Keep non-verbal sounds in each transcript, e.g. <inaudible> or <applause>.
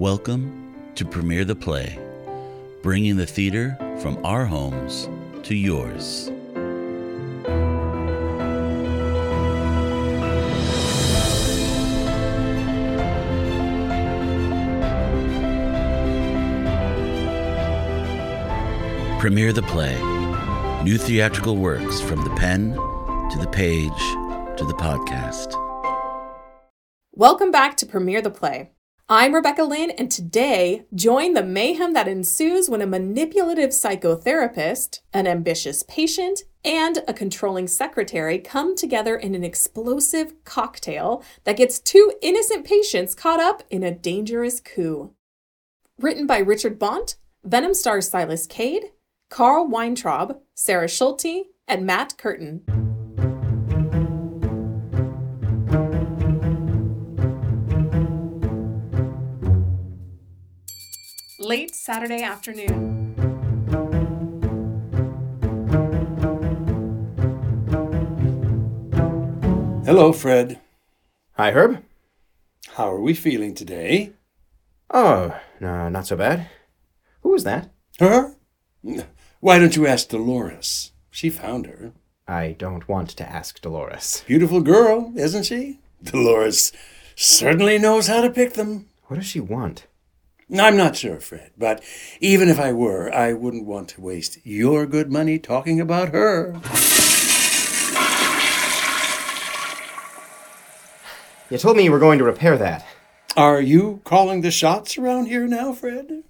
Welcome to Premiere the Play, bringing the theater from our homes to yours. Premiere the Play, new theatrical works from the pen to the page to the podcast. Welcome back to Premiere the Play. I'm Rebecca Lynn, and today, join the mayhem that ensues when a manipulative psychotherapist, an ambitious patient, and a controlling secretary come together in an explosive cocktail that gets two innocent patients caught up in a dangerous coup. Written by Richard Bont, Venom stars Silas Cade, Carl Weintraub, Sarah Schulte, and Matt Curtin. Late Saturday afternoon. Hello, Fred. Hi, Herb. How are we feeling today? Oh, no, not so bad. Who was that? Her? Why don't you ask Dolores? She found her. I don't want to ask Dolores. Beautiful girl, isn't she? Dolores certainly knows how to pick them. What does she want? I'm not sure, Fred, but even if I were, I wouldn't want to waste your good money talking about her. You told me you were going to repair that. Are you calling the shots around here now, Fred?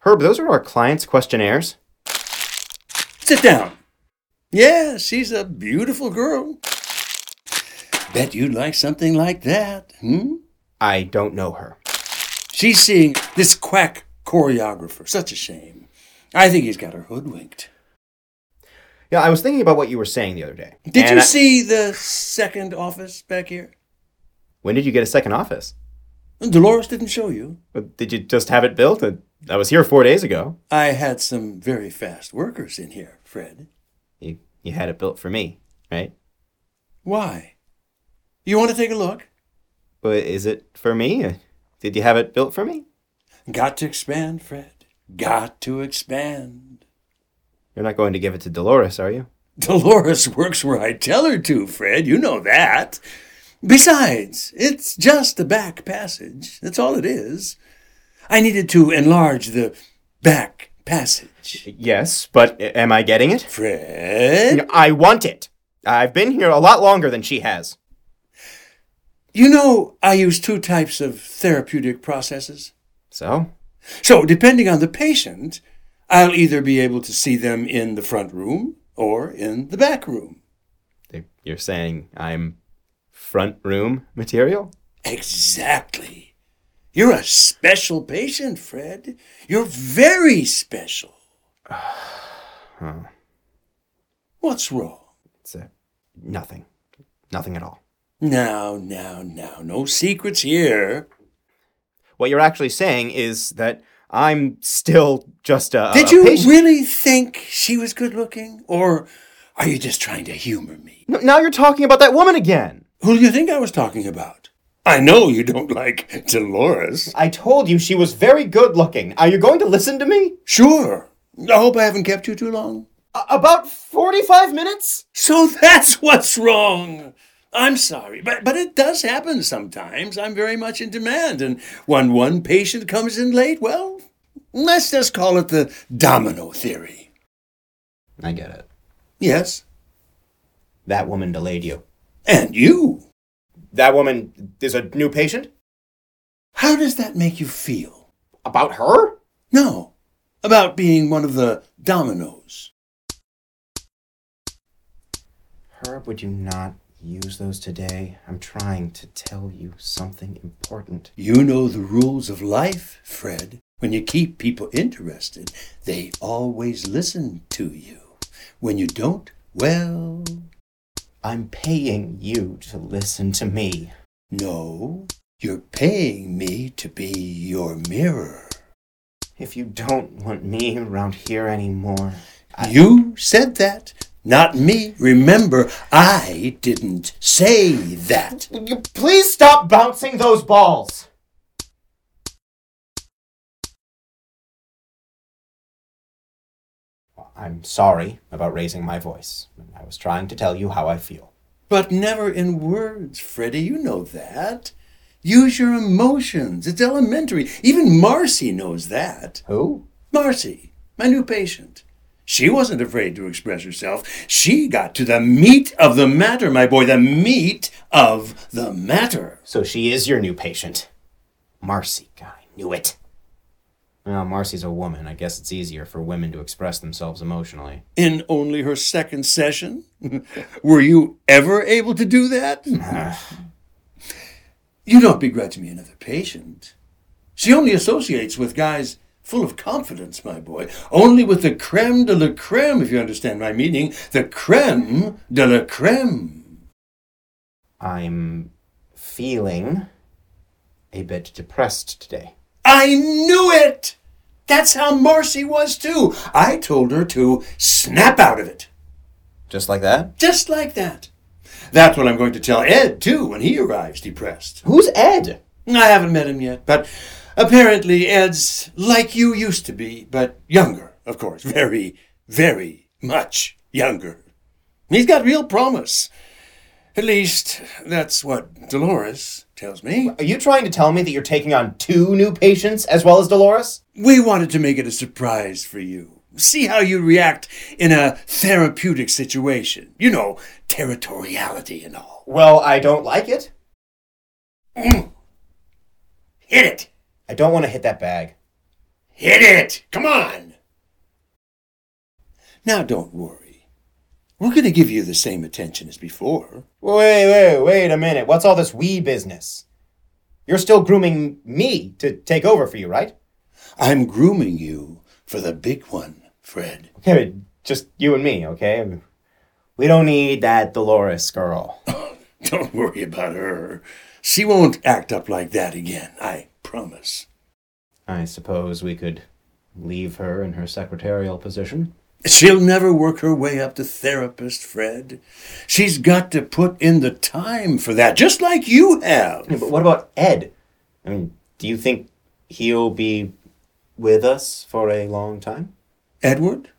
Herb, those are our clients' questionnaires. Sit down. Yeah, she's a beautiful girl. Bet you'd like something like that, hmm? I don't know her. She's seeing this quack choreographer. Such a shame. I think he's got her hoodwinked. Yeah, I was thinking about what you were saying the other day. Did you I- see the second office back here? When did you get a second office? Dolores didn't show you. Uh, Did you just have it built? I was here four days ago. I had some very fast workers in here, Fred. You, you had it built for me, right? Why? You want to take a look? But is it for me? Did you have it built for me? Got to expand, Fred. Got to expand. You're not going to give it to Dolores, are you? Dolores works where I tell her to, Fred. You know that. Besides, it's just a back passage. That's all it is. I needed to enlarge the back passage. Yes, but am I getting it? Fred? I want it. I've been here a lot longer than she has. You know, I use two types of therapeutic processes. So? So, depending on the patient, I'll either be able to see them in the front room or in the back room. You're saying I'm front room material? Exactly. You're a special patient, Fred. You're very special. <sighs> Huh. What's wrong? It's uh, nothing. Nothing at all. Now, now, now, no secrets here. What you're actually saying is that I'm still just a. Did a you patient. really think she was good looking? Or are you just trying to humor me? No, now you're talking about that woman again. Who do you think I was talking about? I know you don't <laughs> like Dolores. I told you she was very good looking. Are you going to listen to me? Sure. I hope I haven't kept you too long. A- about 45 minutes? So that's what's wrong. I'm sorry, but but it does happen sometimes. I'm very much in demand, and when one patient comes in late, well, let's just call it the domino theory. I get it. Yes, That woman delayed you. and you. That woman is a new patient? How does that make you feel? About her? No, about being one of the dominoes. Herb, would you not use those today? I'm trying to tell you something important. You know the rules of life, Fred. When you keep people interested, they always listen to you. When you don't, well, I'm paying you to listen to me. no, you're paying me to be your mirror. If you don't want me around here anymore, I- You said that Not me. Remember, I didn't say that. Will you please stop bouncing those balls? I'm sorry about raising my voice. I was trying to tell you how I feel. But never in words, Freddie. You know that. Use your emotions. It's elementary. Even Marcy knows that. Who? Marcy, my new patient. She wasn't afraid to express herself. She got to the meat of the matter, my boy, the meat of the matter. So she is your new patient. Marcy, I knew it. Well, Marcy's a woman. I guess it's easier for women to express themselves emotionally. In only her second session? <laughs> Were you ever able to do that? <sighs> you don't begrudge me another patient. She only associates with guys full of confidence, my boy. Only with the creme de la creme, if you understand my meaning. The creme de la creme. I'm feeling a bit depressed today. I knew it! That's how Marcy was too. I told her to snap out of it. Just like that? Just like that. That's what I'm going to tell Ed too when he arrives depressed. Who's Ed? I haven't met him yet, but apparently Ed's like you used to be, but younger, of course. Very, very much younger. He's got real promise. At least, that's what Dolores tells me. Are you trying to tell me that you're taking on two new patients as well as Dolores? We wanted to make it a surprise for you. See how you react in a therapeutic situation. You know, territoriality and all. Well, I don't like it. <clears throat> Hit it! I don't want to hit that bag. Hit it! Come on! Now don't worry. We're going to give you the same attention as before. Wait, wait, wait a minute. What's all this we business? You're still grooming me to take over for you, right? I'm grooming you for the big one, Fred. Okay, but just you and me, okay? We don't need that Dolores girl. <laughs> Don't worry about her. She won't act up like that again, I promise. I suppose we could leave her in her secretarial position. She'll never work her way up to therapist, Fred. She's got to put in the time for that, just like you have. Yeah, but what about Ed? I mean, do you think he'll be with us for a long time? Edward?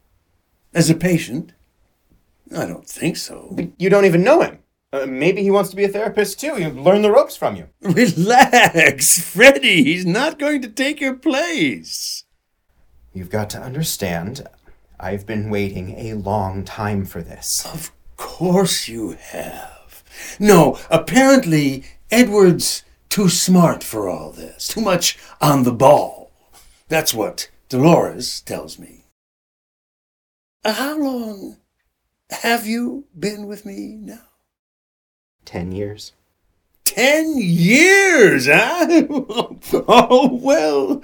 As a patient? I don't think so. You don't even know him. Uh, maybe he wants to be a therapist too. He'll learn the ropes from you. <laughs> Relax, Freddy. He's not going to take your place. You've got to understand, I've been waiting a long time for this. Of course you have. No, apparently Edward's too smart for all this, too much on the ball. That's what Dolores tells me. Uh, How long have you been with me now? Ten years? Ten years, huh? <laughs> oh, well,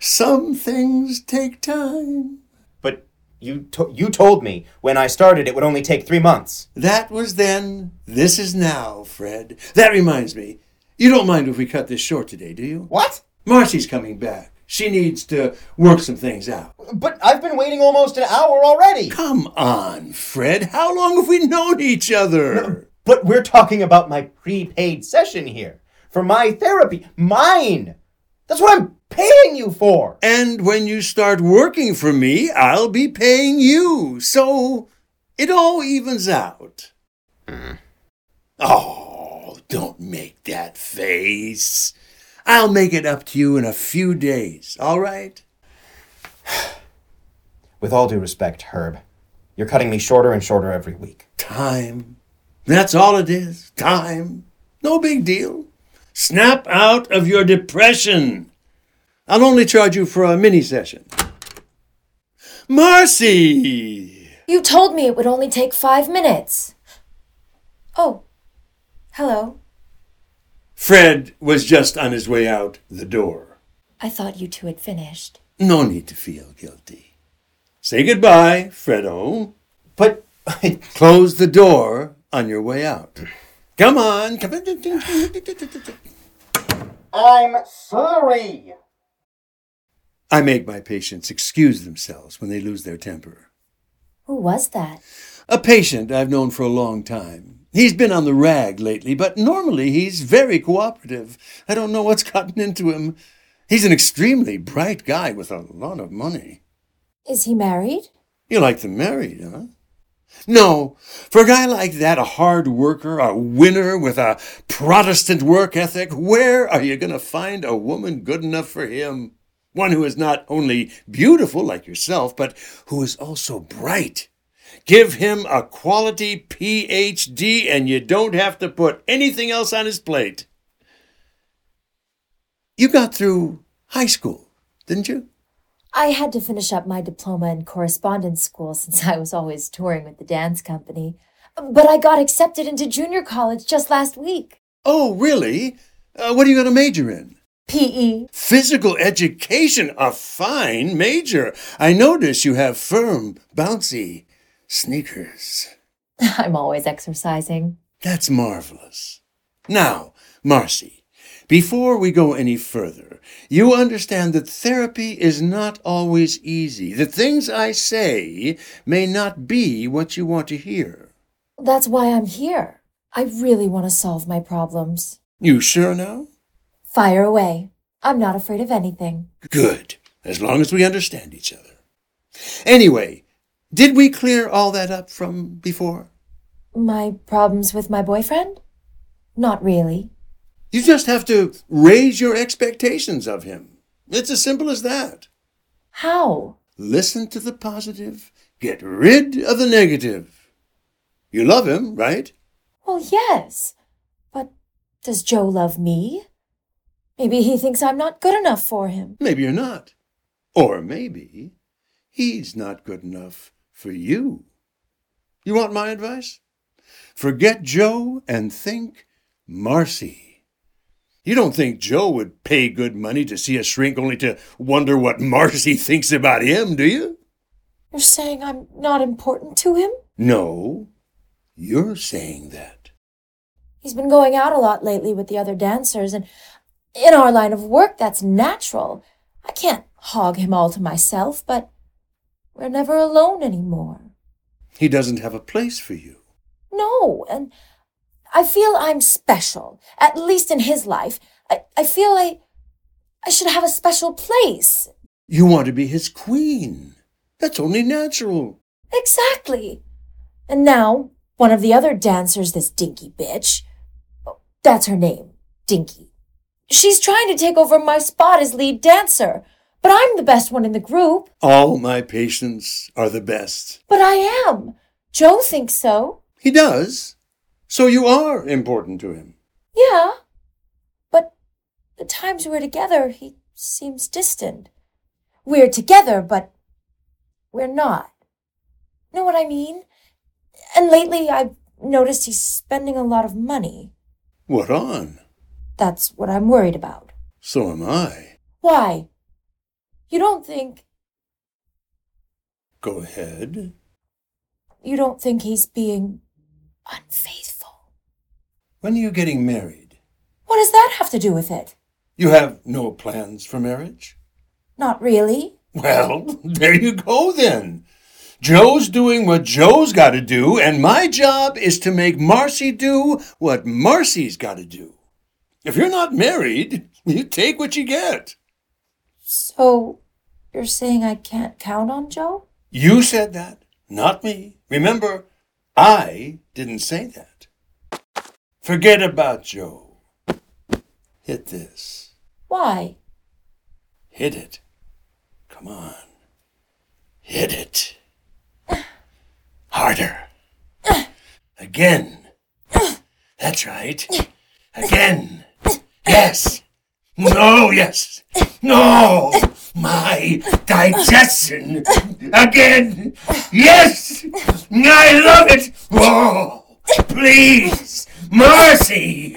some things take time. But you to- you told me when I started it would only take three months. That was then, this is now, Fred. That reminds me, you don't mind if we cut this short today, do you? What? Marcy's coming back. She needs to work some things out. But I've been waiting almost an hour already. Come on, Fred. How long have we known each other? But we're talking about my prepaid session here. For my therapy. Mine! That's what I'm paying you for! And when you start working for me, I'll be paying you. So it all evens out. Mm. Oh, don't make that face. I'll make it up to you in a few days, all right? <sighs> With all due respect, Herb, you're cutting me shorter and shorter every week. Time. That's all it is. Time. No big deal. Snap out of your depression. I'll only charge you for a mini session. Marcy! You told me it would only take five minutes. Oh, hello. Fred was just on his way out the door. I thought you two had finished. No need to feel guilty. Say goodbye, Fredo. But <laughs> I Close the door on your way out. Come on. Come I'm sorry. I make my patients excuse themselves when they lose their temper. Who was that? A patient I've known for a long time. He's been on the rag lately, but normally he's very cooperative. I don't know what's <laughs> gotten into him. He's an extremely bright guy with a lot of money. Is he married? You like them married, huh? No, for a guy like that, a hard worker, a winner with a Protestant work ethic, where are you going to find a woman good enough for him? One who is not only beautiful like yourself, but who is also bright. Give him a quality PhD and you don't have to put anything else on his plate. You got through high school, didn't you? I had to finish up my diploma in correspondence school since I was always touring with the dance company. But I got accepted into junior college just last week. Oh, really? Uh, what are you going to major in? PE. Physical education, a fine major. I notice you have firm, bouncy sneakers. <laughs> I'm always exercising. That's marvelous. Now, Marcy, before we go any further, you understand that therapy is not always easy. The things I say may not be what you want to hear. That's why I'm here. I really want to solve my problems. You sure now? Fire away. I'm not afraid of anything. Good, as long as we understand each other. Anyway, did we clear all that up from before? My problems with my boyfriend? Not really. You just have to raise your expectations of him. It's as simple as that. How? Listen to the positive, get rid of the negative. You love him, right? Well, yes. But does Joe love me? Maybe he thinks I'm not good enough for him. Maybe you're not. Or maybe he's not good enough for you. You want my advice? Forget Joe and think Marcy. You don't think Joe would pay good money to see a shrink only to wonder what Marcy <laughs> thinks about him, do you? You're saying I'm not important to him? No, you're saying that. He's been going out a lot lately with the other dancers, and in our line of work, that's natural. I can't hog him all to myself, but we're never alone anymore. He doesn't have a place for you. No, and I feel I'm special, at least in his life. I, I feel I, I should have a special place. You want to be his queen. That's only natural. Exactly. And now, one of the other dancers, this dinky bitch, that's her name, Dinky. She's trying to take over my spot as lead dancer, but I'm the best one in the group. All my patients are the best. But I am. Joe thinks so. He does. So you are important to him. Yeah. But the times we're together, he seems distant. We're together, but we're not. Know what I mean? And lately I've noticed he's spending a lot of money. What on? That's what I'm worried about. So am I. Why? You don't think Go ahead. you don't think he's being unfaithful? When are you getting married? What does that have to do with it? You have no plans for marriage? Not really. Well, there you go then. Joe's doing what Joe's got to do, and my job is to make Marcy do what Marcy's got to do. If you're not married, you take what you get. So you're saying I can't count on Joe? You said that, not me. Remember, I didn't say that. Forget about Joe. Hit this. Why? Hit it. Come on. Hit it. Harder. Again. That's right. Again. Yes. No, yes. No. My digestion. Again. Yes. I love it. Oh, please. Mercy.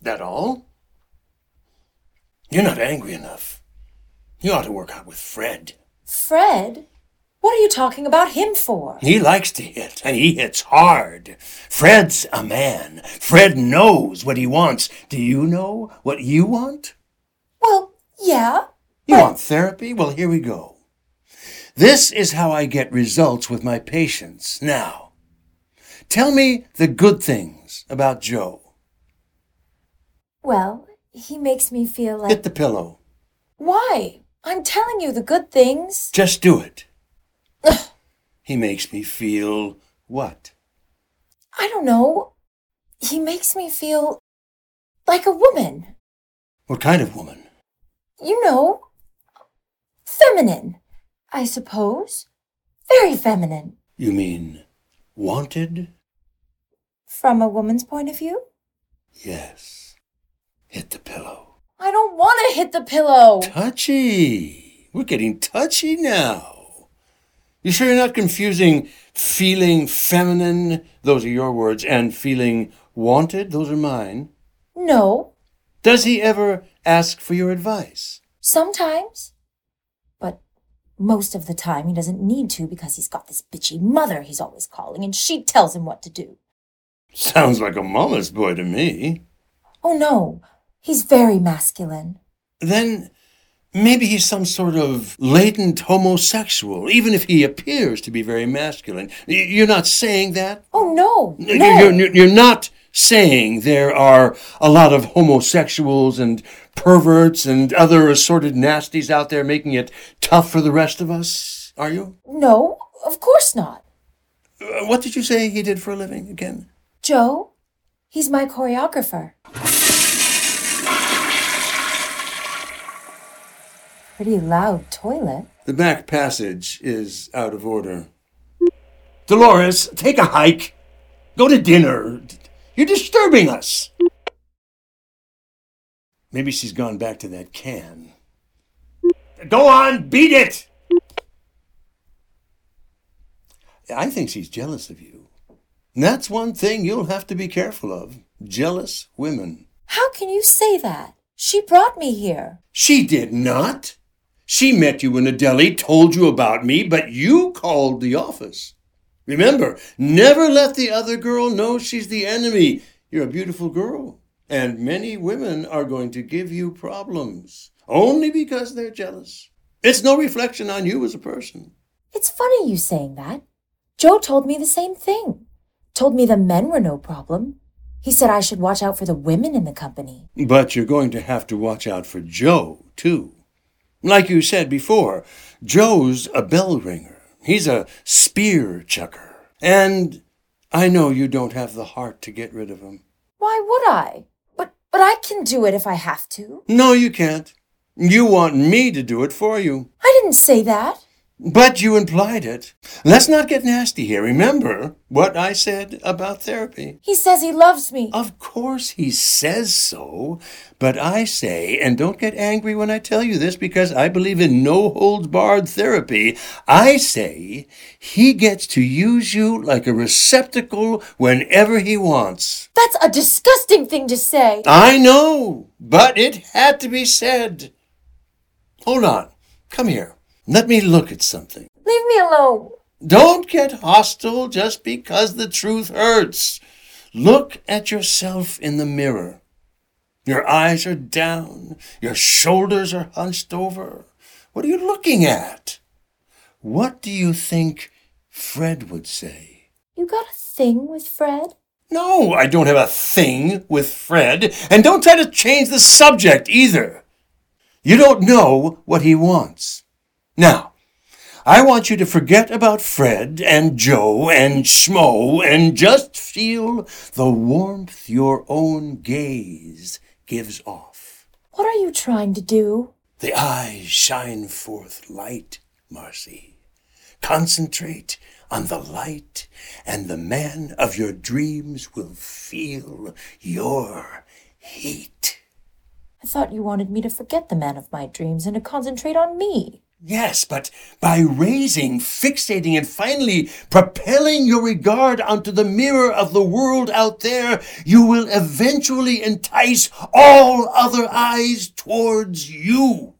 That all? You're not angry enough. You ought to work out with Fred. Fred? What are you talking about him for? He likes to hit, and he hits hard. Fred's a man. Fred knows what he wants. Do you know what you want? Well, yeah. You but- want therapy? Well, here we go. This is how I get results with my patients. Now, tell me the good things about Joe. Well, he makes me feel like. Hit the pillow. Why? I'm telling you the good things. Just do it. he makes me feel what? I don't know. He makes me feel like a woman. What kind of woman? You know, feminine, I suppose. Very feminine. You mean wanted? From a woman's point of view? Yes. Hit the pillow. I don't want to hit the pillow. Touchy. We're getting touchy now. You sure you're not confusing feeling feminine, those are your words, and feeling wanted, those are mine? No, Does he ever ask for your advice? sometimes. But most of the time he doesn't need to because he's got this bitchy mother he's always calling and she tells him what to do. Sounds like a mama's boy to me. Oh no, he's very masculine. Then maybe he's some sort of latent homosexual, even if he appears to be very masculine. You're not saying that? Oh no, You're- no. You're, you're not saying there are a lot of homosexuals and perverts and other assorted nasties out there making it tough for the rest of us, are you? No, of course not. Uh, What did you say he did for a living again? Joe, he's my choreographer. Pretty loud toilet. The back passage is out of order. Dolores, take a hike. Go to dinner. You're disturbing us. Maybe she's gone back to that can. Go on, beat it! I think she's jealous of you. And that's one thing you'll have to be careful of jealous women. How can you say that? She brought me here. She did not. She met you in a deli, told you about me, but you called the office. Remember, never let the other girl know she's the enemy. You're a beautiful girl, and many women are going to give you problems only because they're jealous. It's no reflection on you as a person. It's funny you saying that. Joe told me the same thing. Told me the men were no problem. He said I should watch out for the women in the company. But you're going to have to watch out for Joe, too. Like you said before, Joe's a bell ringer. He's a spear chucker. And I know you don't have the heart to get rid of him. Why would I? But but I can do it if I have to. No, you can't. You want me to do it for you. I didn't say that. But you implied it. Let's not get nasty here. Remember what I said about therapy. He says he loves me. Of course he says so, but I say, and don't get angry when I tell you this because I believe in no holds barred therapy. I say he gets to use you like a receptacle whenever he wants. That's a disgusting thing to say. I know, but it had to be said. Hold on. Come here. Let me look at something. Leave me alone. Don't get hostile just because the truth hurts. Look at yourself in the mirror. Your eyes are down. Your shoulders are hunched over. What are you looking at? What do you think Fred would say? You got a thing with Fred? No, I don't have a thing with Fred, and don't try to change the subject either. You don't know what he wants. Now, I want you to forget about Fred and Joe and Schmo and just feel the warmth your own gaze gives off. What are you trying to do? The eyes shine forth light, Marcy. Concentrate on the light, and the man of your dreams will feel your heat. I thought you wanted me to forget the man of my dreams and to concentrate on me. Yes, but by raising, fixating, and finally propelling your regard onto the mirror of the world out there, you will eventually entice all other eyes towards you.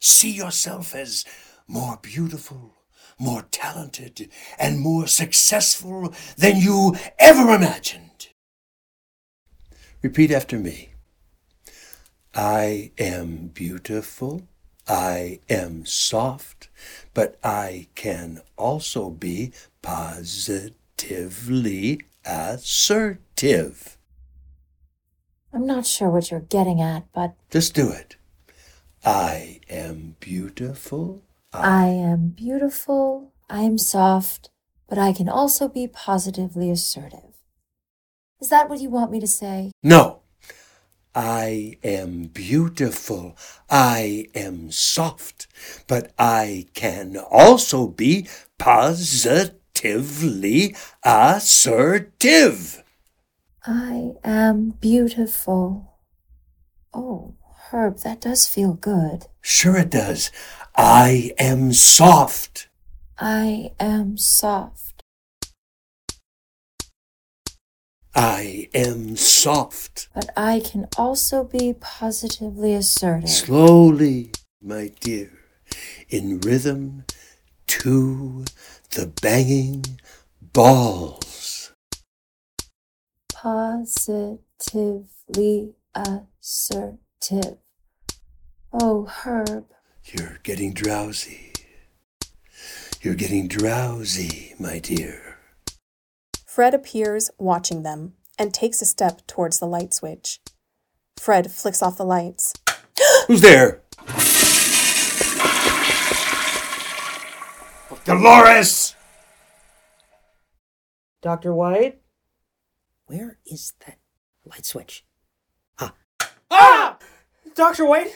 See yourself as more beautiful, more talented, and more successful than you ever imagined. Repeat after me. I am beautiful. I am soft, but I can also be positively assertive. I'm not sure what you're getting at, but Just do it. I am beautiful. I am beautiful, I am soft, but I can also be positively assertive. Is that what you want me to say? No. I am beautiful. I am soft, but I can also be positively assertive. I am beautiful. Oh, Herb, that does feel good. Sure it does. I am soft. I am soft. I am soft. But I can also be positively assertive. Slowly, my dear, in rhythm to the banging balls. Positively assertive. Oh, Herb. You're getting drowsy. You're getting drowsy, my dear. Fred appears, watching them, and takes a step towards the light switch. Fred flicks off the lights. <gasps> Who's there? Dolores! Dr. White? Where is that light switch? Ah. Ah! Dr. White?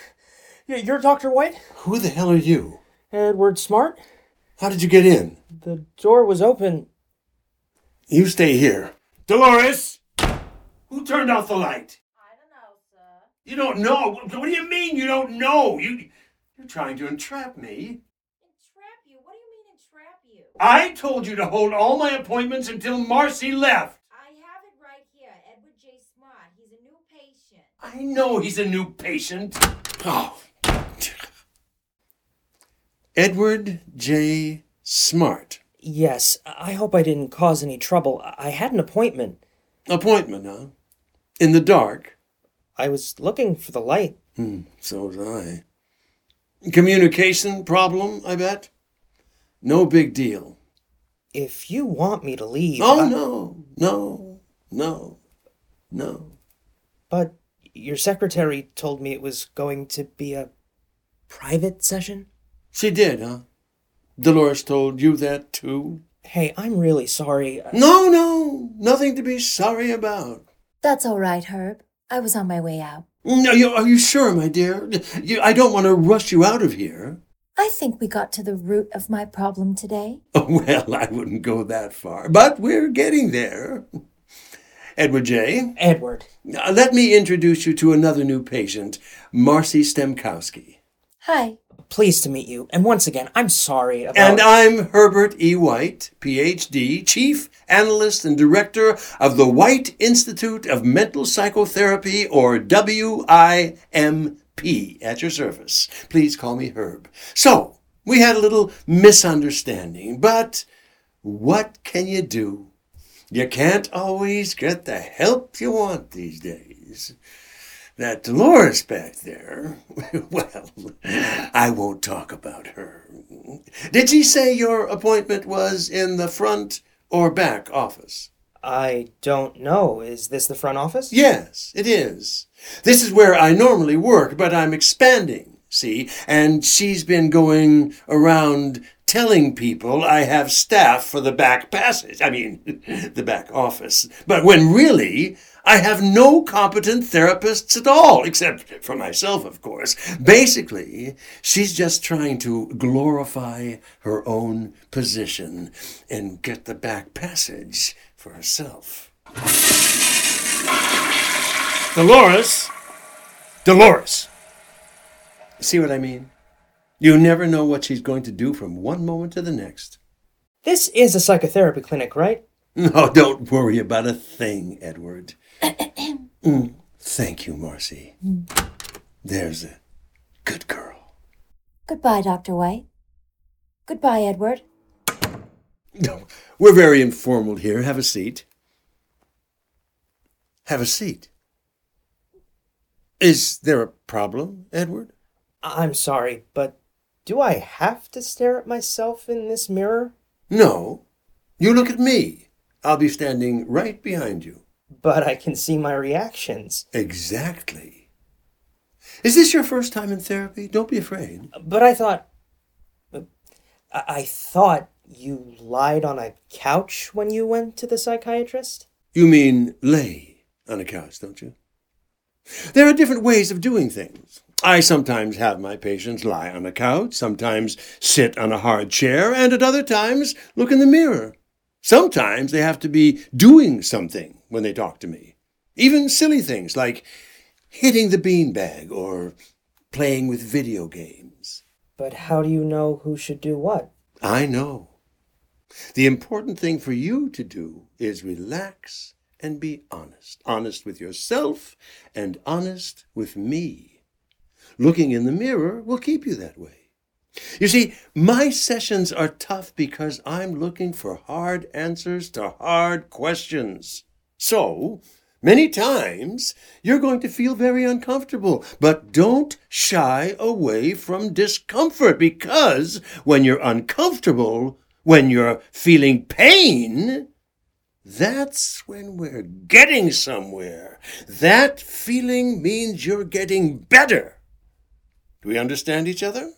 Y- You're Dr. White? Who the hell are you? Edward Smart? How did you get in? The door was open. You stay here. Dolores! Who turned off the light? I don't know, sir. You don't know. What what do you mean you don't know? You, you're trying to entrap me. Entrap you? What do you mean entrap you? I told you to hold all my appointments until Marcy left. I have it right here. Edward J. Smart. He's a new patient. I know he's a new patient. Oh. Edward J. Smart. Yes, I hope I didn't cause any trouble. I had an appointment. Appointment, huh? In the dark? I was looking for the light. Hmm, so was I. Communication problem, I bet? No big deal. If you want me to leave. Oh, I- no, no, no, no. But your secretary told me it was going to be a private session. She did, huh? Dolores told you that too? Hey, I'm really sorry. No, no, nothing to be sorry about. That's all right, Herb. I was on my way out. No, you, are you sure, my dear? You, I don't want to rush you out of here. I think we got to the root of my problem today. Oh, <laughs> well, I wouldn't go that far, but we're getting there. Edward J., Edward. let me introduce you to another new patient, Marcy Stemkowski. Hi. Pleased to meet you. And once again, I'm sorry about. And I'm Herbert E. White, PhD, Chief Analyst and Director of the White Institute of Mental Psychotherapy, or WIMP, at your service. Please call me Herb. So, we had a little misunderstanding, but what can you do? You can't always get the help you want these days. That Dolores back there, <laughs> well, I won't talk about her. Did she say your appointment was in the front or back office? I don't know. Is this the front office? Yes, it is. This is where I normally work, but I'm expanding, see? And she's been going around telling people I have staff for the back passage. I mean, <laughs> the back office. But when really, I have no competent therapists at all, except for myself, of course. Basically, she's just trying to glorify her own position and get the back passage for herself. Dolores! Dolores! See what I mean? You never know what she's going to do from one moment to the next. This is a psychotherapy clinic, right? <laughs> No, don't worry about a thing, Edward. Mm, Thank you, Marcy. There's a good girl. Goodbye, Dr. White. Goodbye, Edward. No, <laughs> we're very informal here. Have a seat. Have a seat. Is there a problem, Edward? I'm sorry, but do I have to stare at myself in this mirror? No. You look at me. I'll be standing right behind you. But I can see my reactions. Exactly. Is this your first time in therapy? Don't be afraid. But I thought. I thought you lied on a couch when you went to the psychiatrist? You mean lay on a couch, don't you? There are different ways of doing things. I sometimes have my patients lie on a couch, sometimes sit on a hard chair, and at other times look in the mirror. Sometimes they have to be doing something when they talk to me. Even silly things like hitting the beanbag or playing with video games. But how do you know who should do what? I know. The important thing for you to do is relax and be honest. Honest with yourself and honest with me. Looking in the mirror will keep you that way. You see, my sessions are tough because I'm looking for hard answers to hard questions. So, many times, you're going to feel very uncomfortable, but don't shy away from discomfort because when you're uncomfortable, when you're feeling pain, that's when we're getting somewhere. That feeling means you're getting better. Do we understand each other?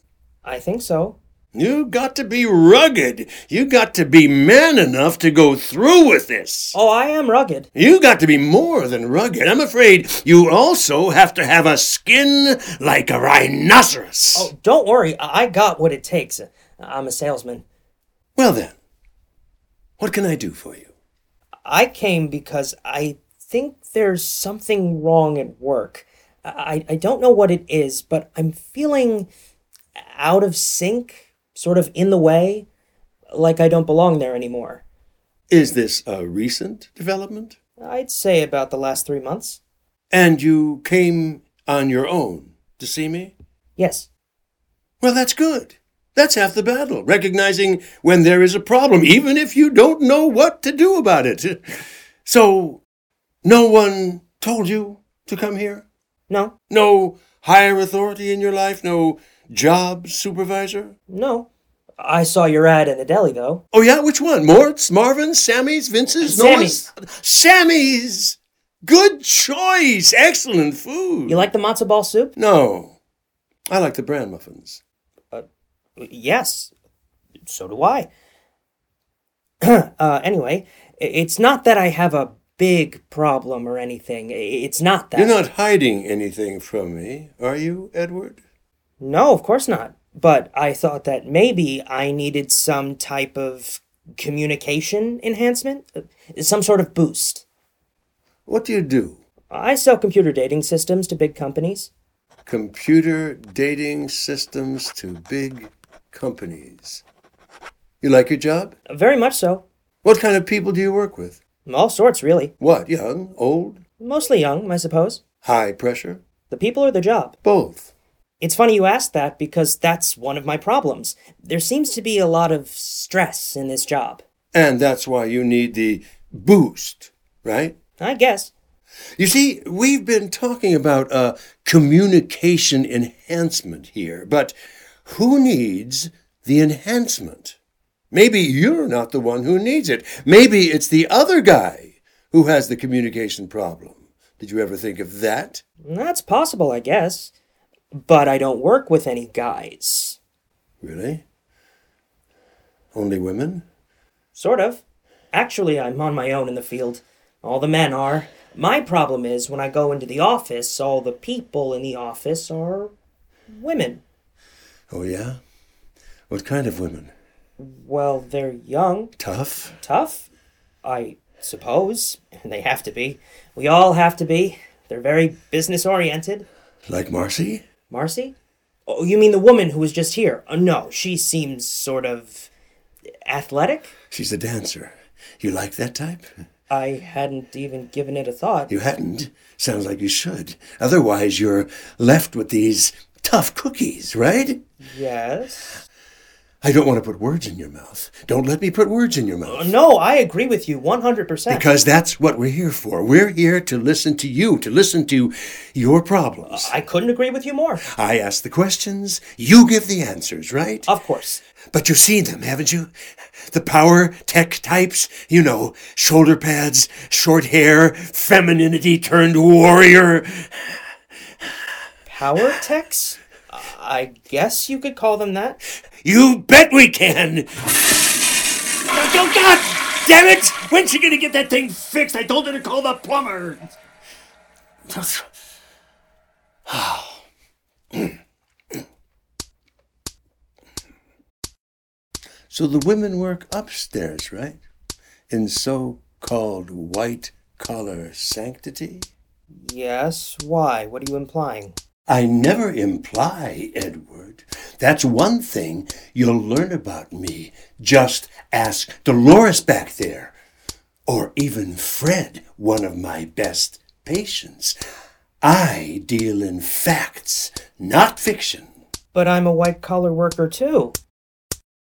I think so. You got to be rugged. You got to be man enough to go through with this. Oh, I am rugged. You got to be more than rugged. I'm afraid you also have to have a skin like a rhinoceros. Oh, don't worry. I got what it takes. I'm a salesman. Well then, what can I do for you? I came because I think there's something wrong at work. I, I don't know what it is, but I'm feeling out of sync, sort of in the way, like I don't belong there anymore. Is this a recent development? I'd say about the last three months. And you came on your own to see me? Yes. Well, that's good. That's half the battle, recognizing when there is a problem, even if you don't know what to do about it. <laughs> So, no one told you to come here? No. No higher authority in your life? No job supervisor? No. I saw your ad in the deli, though. Oh, yeah? Which one? Mort's, Marvin's, Sammy's, Vince's, Sammy's. Sammy's! Good choice! Excellent food! You like the matzo ball soup? No. I like the bran muffins. Yes. So do I. <clears throat> uh, anyway, it's not that I have a big problem or anything. It's not that. You're not hiding anything from me, are you, Edward? No, of course not. But I thought that maybe I needed some type of communication enhancement, uh, some sort of boost. What do you do? I sell computer dating systems to big companies. Computer dating systems to big companies. You like your job? Very much so. What kind of people do you work with? All sorts, really. What, young, old, Mostly young, I suppose. high pressure? The people or the job? Both. It's funny you asked that because that's one of my problems. There seems to be a lot of stress in this job. And that's why you need the boost, right? I guess. You see, we've been talking about a communication enhancement here, but who needs the enhancement? Maybe you're not the one who needs it. Maybe it's the other guy who has the communication problem. Did you ever think of that? That's possible, I guess. But I don't work with any guys. Really? Only women? Sort of. Actually, I'm on my own in the field. All the men are. My problem is when I go into the office, all the people in the office are women. Oh, yeah? What kind of women? Well, they're young, Tough? tough, I suppose. <laughs> They have to be. We all have to be. They're very business oriented. Like Marcy? Marcy? Oh, you mean the woman who was just here? Uh, no, she seems sort of athletic. She's a dancer. You like that type? I hadn't even given it a thought. You hadn't? Sounds like you should. Otherwise, you're left with these tough cookies, right? Yes. I don't want to put words in your mouth. Don't let me put words in your mouth. Uh, no, I agree with you 100%. Because that's what we're here for. We're here to listen to you, to listen to your problems. I couldn't agree with you more. I ask the questions, you give the answers, right? Of course. But you've seen them, haven't you? The power tech types, you know, shoulder pads, short hair, femininity turned warrior. Power techs? I guess you could call them that. You bet we can! Oh, God damn it! When's she gonna get that thing fixed? I told her to call the plumber. So the women work upstairs, right? In so called white collar sanctity? Yes, why? What are you implying? I never imply, Edward. That's one thing you'll learn about me. Just ask Dolores back there. Or even Fred, one of my best patients. I deal in facts, not fiction. But I'm a white collar worker too.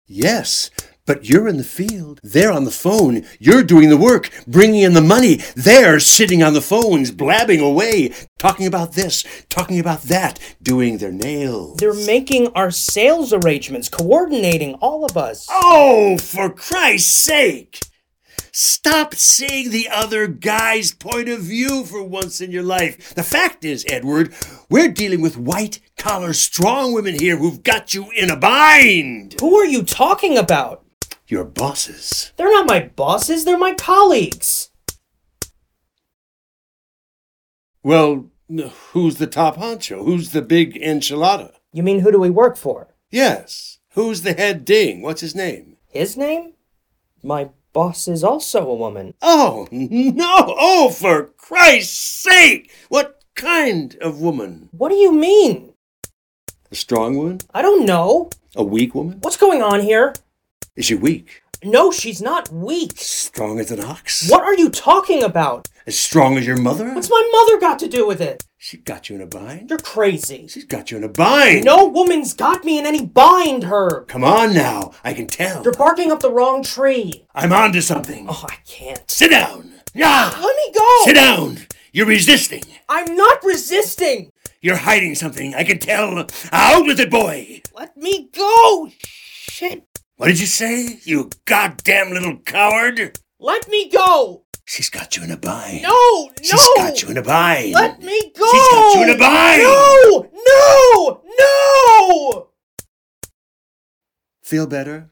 Yes, but you're in the field. They're on the phone. You're doing the work, bringing in the money. They're sitting on the phones, blabbing away, talking about this, talking about that, doing their nails. They're making our sales arrangements, coordinating all of us. Oh, for Christ's sake! Stop seeing the other guy's point of view for once in your life. The fact is, Edward, we're dealing with white collar strong women here who've got you in a bind. Who are you talking about? Your bosses. They're not my bosses, they're my colleagues. Well, who's the top honcho? Who's the big enchilada? You mean who do we work for? Yes. Who's the head ding? What's his name? His name? My boss is also a woman. Oh, <laughs> no! Oh, for Christ's sake! What kind of woman? What do you mean? A strong woman? I don't know. A weak woman? What's going on here? Is she weak? No, she's not weak. Strong as an ox? What are you talking about? As strong as your mother? What's my mother got to do with it? She got you in a bind? You're crazy. She's got you in a bind! No woman's got me in any bind, Herb. Come on now, I can tell. You're barking up the wrong tree. I'm on to something. Oh, I can't. Sit down! Yeah! Let me go. Sit down! You're resisting. I'm not resisting. You're hiding something. I can tell. Out with it, boy! Let me go. Shit. What did you say, you goddamn little coward? Let me go. She's got you in a bind. No, no. She's got you in a bind. Let me go. She's got you in a bind. No, no, no. Feel better?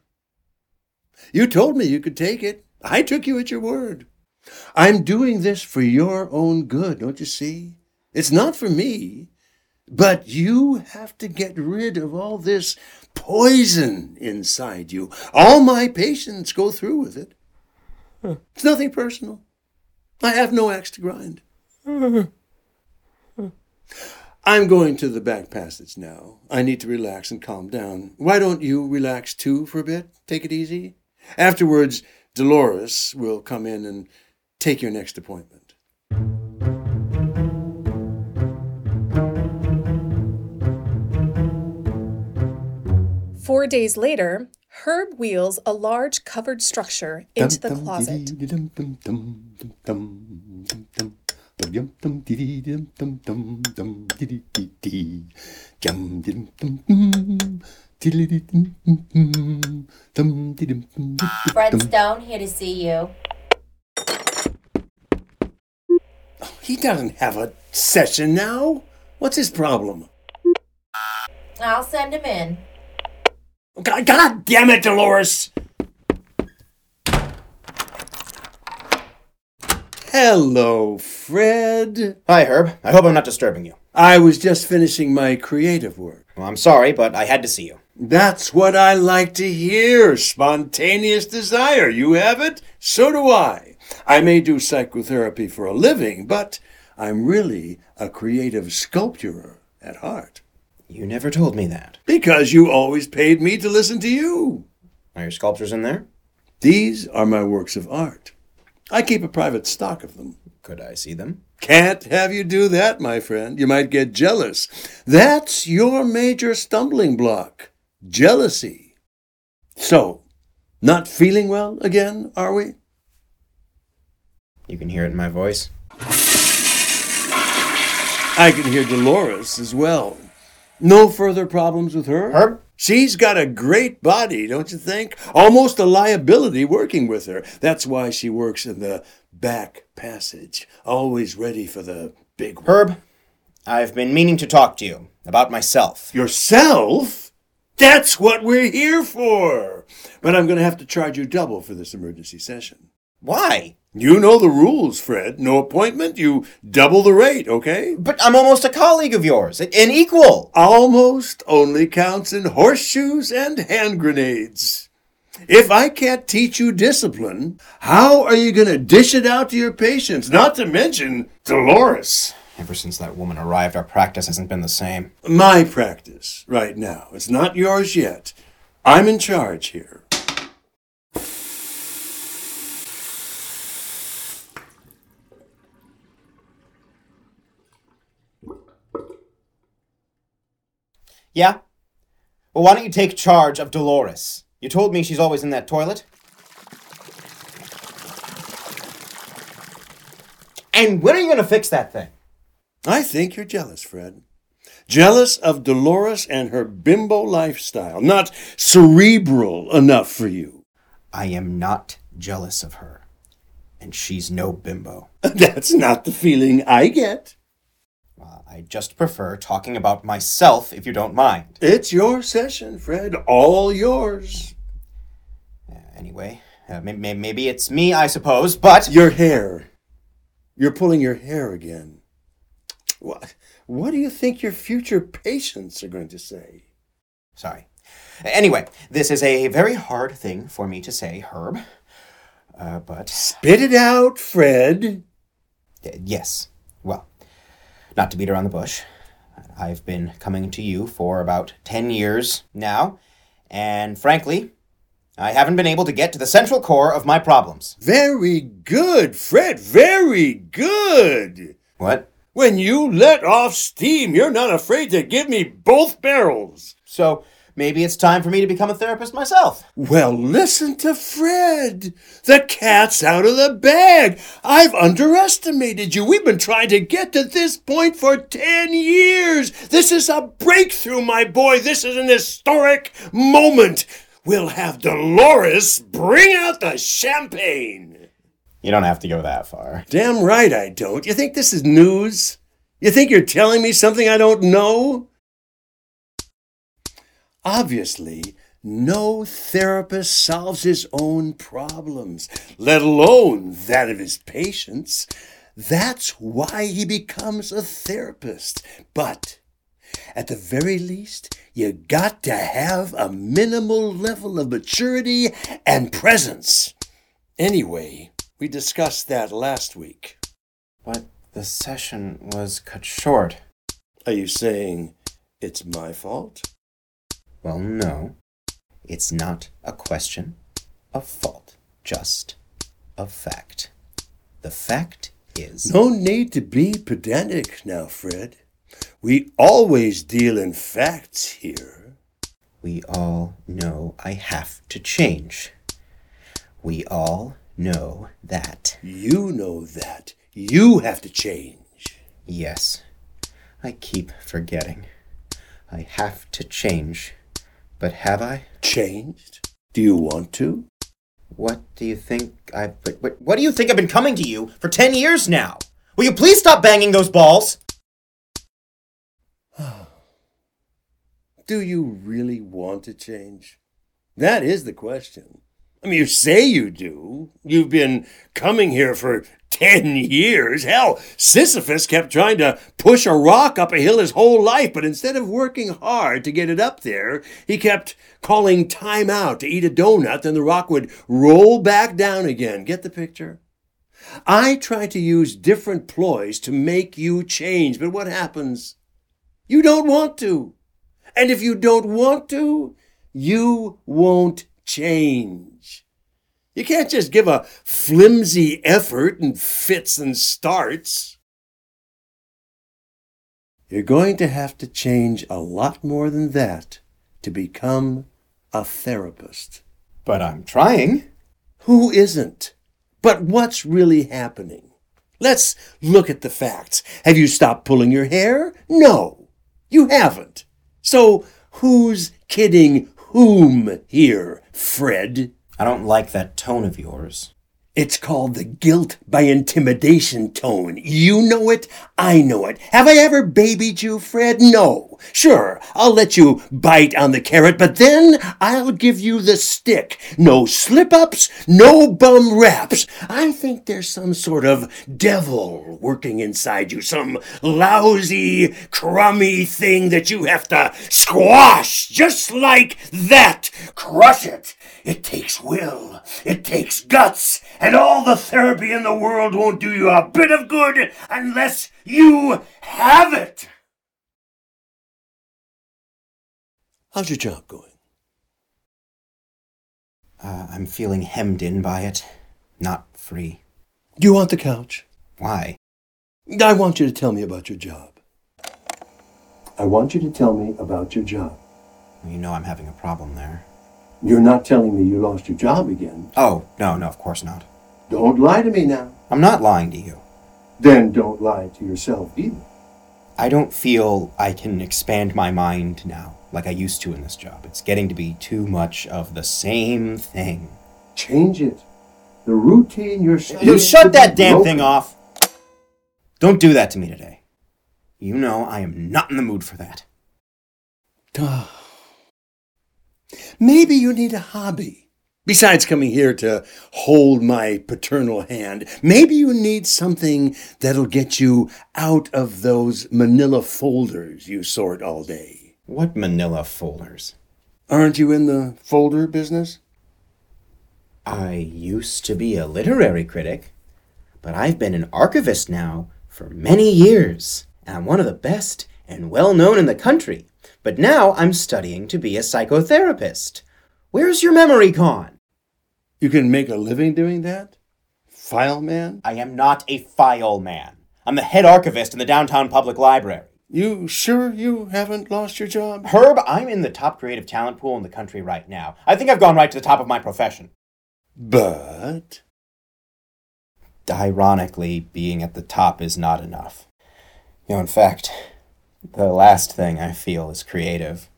You told me you could take it. I took you at your word. I'm doing this for your own good, don't you see? It's not for me. But you have to get rid of all this poison inside you. All my patients go through with it. It's nothing personal. I have no axe to grind. I'm going to the back passage now. I need to relax and calm down. Why don't you relax too for a bit? Take it easy. Afterwards, Dolores will come in and take your next appointment. Four days later, Herb wheels a large covered structure into the closet. Fred Stone here to see you. He doesn't have a session now. What's his problem? I'll send him in. God, God damn it, Dolores! Hello, Fred. Hi, Herb. I hope I'm not disturbing you. I was just finishing my creative work. Well, I'm sorry, but I had to see you. That's what I like to hear. Spontaneous desire. You have it? So do I. I may do psychotherapy for a living, but I'm really a creative sculptor at heart. You never told me that. Because you always paid me to listen to you. Are your sculptures in there? These are my works of art. I keep a private stock of them. Could I see them? Can't have you do that, my friend. You might get jealous. That's your major stumbling block jealousy. So, not feeling well again, are we? You can hear it in my voice. I can hear Dolores as well. No further problems with her? Herb? She's got a great body, don't you think? Almost a liability working with her. That's why she works in the back passage, always ready for the big one. Herb, I've been meaning to talk to you about myself. Yourself? That's what we're here for. But I'm going to have to charge you double for this emergency session. Why? You know the rules, Fred. No appointment, you double the rate, okay? But I'm almost a colleague of yours, an equal. Almost only counts in horseshoes and hand grenades. If I can't teach you discipline, how are you going to dish it out to your patients? Not to mention Dolores. Ever since that woman arrived, our practice hasn't been the same. My practice right now. It's not yours yet. I'm in charge here. Yeah? Well, why don't you take charge of Dolores? You told me she's always in that toilet. And when are you going to fix that thing? I think you're jealous, Fred. Jealous of Dolores and her bimbo lifestyle. Not cerebral enough for you. I am not jealous of her. And she's no bimbo. <laughs> That's not the feeling I get. I just prefer talking about myself, if you don't mind. It's your session, Fred. All yours. Uh, anyway, uh, may- may- maybe it's me, I suppose, but. Your hair. You're pulling your hair again. What, what do you think your future patients are going to say? Sorry. Anyway, this is a very hard thing for me to say, Herb. Uh, but. Spit it out, Fred. Uh, yes. Well, not to beat around the bush. I've been coming to you for about 10 years now, and frankly, I haven't been able to get to the central core of my problems. Very good, Fred. Very good. What? When you let off steam, you're not afraid to give me both barrels. So maybe it's time for me to become a therapist myself. Well, listen to Fred. The cat's out of the bag. I've underestimated you. We've been trying to get to this point for 10 years. This is a breakthrough, my boy. This is an historic moment. We'll have Dolores bring out the champagne. You don't have to go that far. Damn right I don't. You think this is news? You think you're telling me something I don't know? Obviously, no therapist solves his own problems, let alone that of his patients. That's why he becomes a therapist. But at the very least, you got to have a minimal level of maturity and presence. Anyway, we discussed that last week. But the session was cut short. Are you saying it's my fault? Well, no. It's not a question of fault, just of fact. The fact is. No need to be pedantic now, Fred. We always deal in facts here. We all know I have to change. We all know that. You know that. You have to change. Yes, I keep forgetting. I have to change. But have I? Changed? Do you want to? What do you think I've. What, what, do you think I've been coming to you for 10 years now? Will you please stop banging those balls? <sighs> Do you really want to change? That is the question. I mean, you say you do. You've been coming here for 10 years. Hell, Sisyphus kept trying to push a rock up a hill his whole life, but instead of working hard to get it up there, he kept calling time out to eat a donut, then the rock would roll back down again. Get the picture? I try to use different ploys to make you change, but what happens? You don't want to. And if you don't want to, you won't change. You can't just give a flimsy effort and fits and starts. You're going to have to change a lot more than that to become a therapist. But I'm trying. Who isn't? But what's really happening? Let's look at the facts. Have you stopped pulling your hair? No, you haven't. So who's kidding whom here, Fred? I don't like that tone of yours. It's called the guilt by intimidation tone. You know it. I know it. Have I ever babied you, Fred? No. Sure, I'll let you bite on the carrot, but then I'll give you the stick. No slip ups, no bum raps. I think there's some sort of devil working inside you, some lousy, crummy thing that you have to squash just like that. Crush it. It takes will. It takes guts. And all the therapy in the world won't do you a bit of good unless you have it. How's your job going? Uh, I'm feeling hemmed in by it, not free. Do you want the couch? Why? I want you to tell me about your job. I want you to tell me about your job. You know I'm having a problem there. You're not telling me you lost your job again. Oh, no, no, of course not. Don't lie to me now. I'm not lying to you. Then don't lie to yourself either. I don't feel I can expand my mind now like I used to in this job. It's getting to be too much of the same thing. Change it. The routine you're You shut that damn thing off! Don't do that to me today. You know I am not in the mood for that. <sighs> Maybe you need a hobby. Besides coming here to hold my paternal hand, maybe you need something that'll get you out of those manila folders you sort all day. What manila folders? Aren't you in the folder business? I used to be a literary critic, but I've been an archivist now for many years, and I'm one of the best and well known in the country. But now I'm studying to be a psychotherapist. Where's your memory gone? You can make a living doing that? File man? I am not a file man. I'm the head archivist in the downtown public library. You sure you haven't lost your job? Herb, I'm in the top creative talent pool in the country right now. I think I've gone right to the top of my profession. But. Ironically, being at the top is not enough. You know, in fact, the last thing I feel is creative.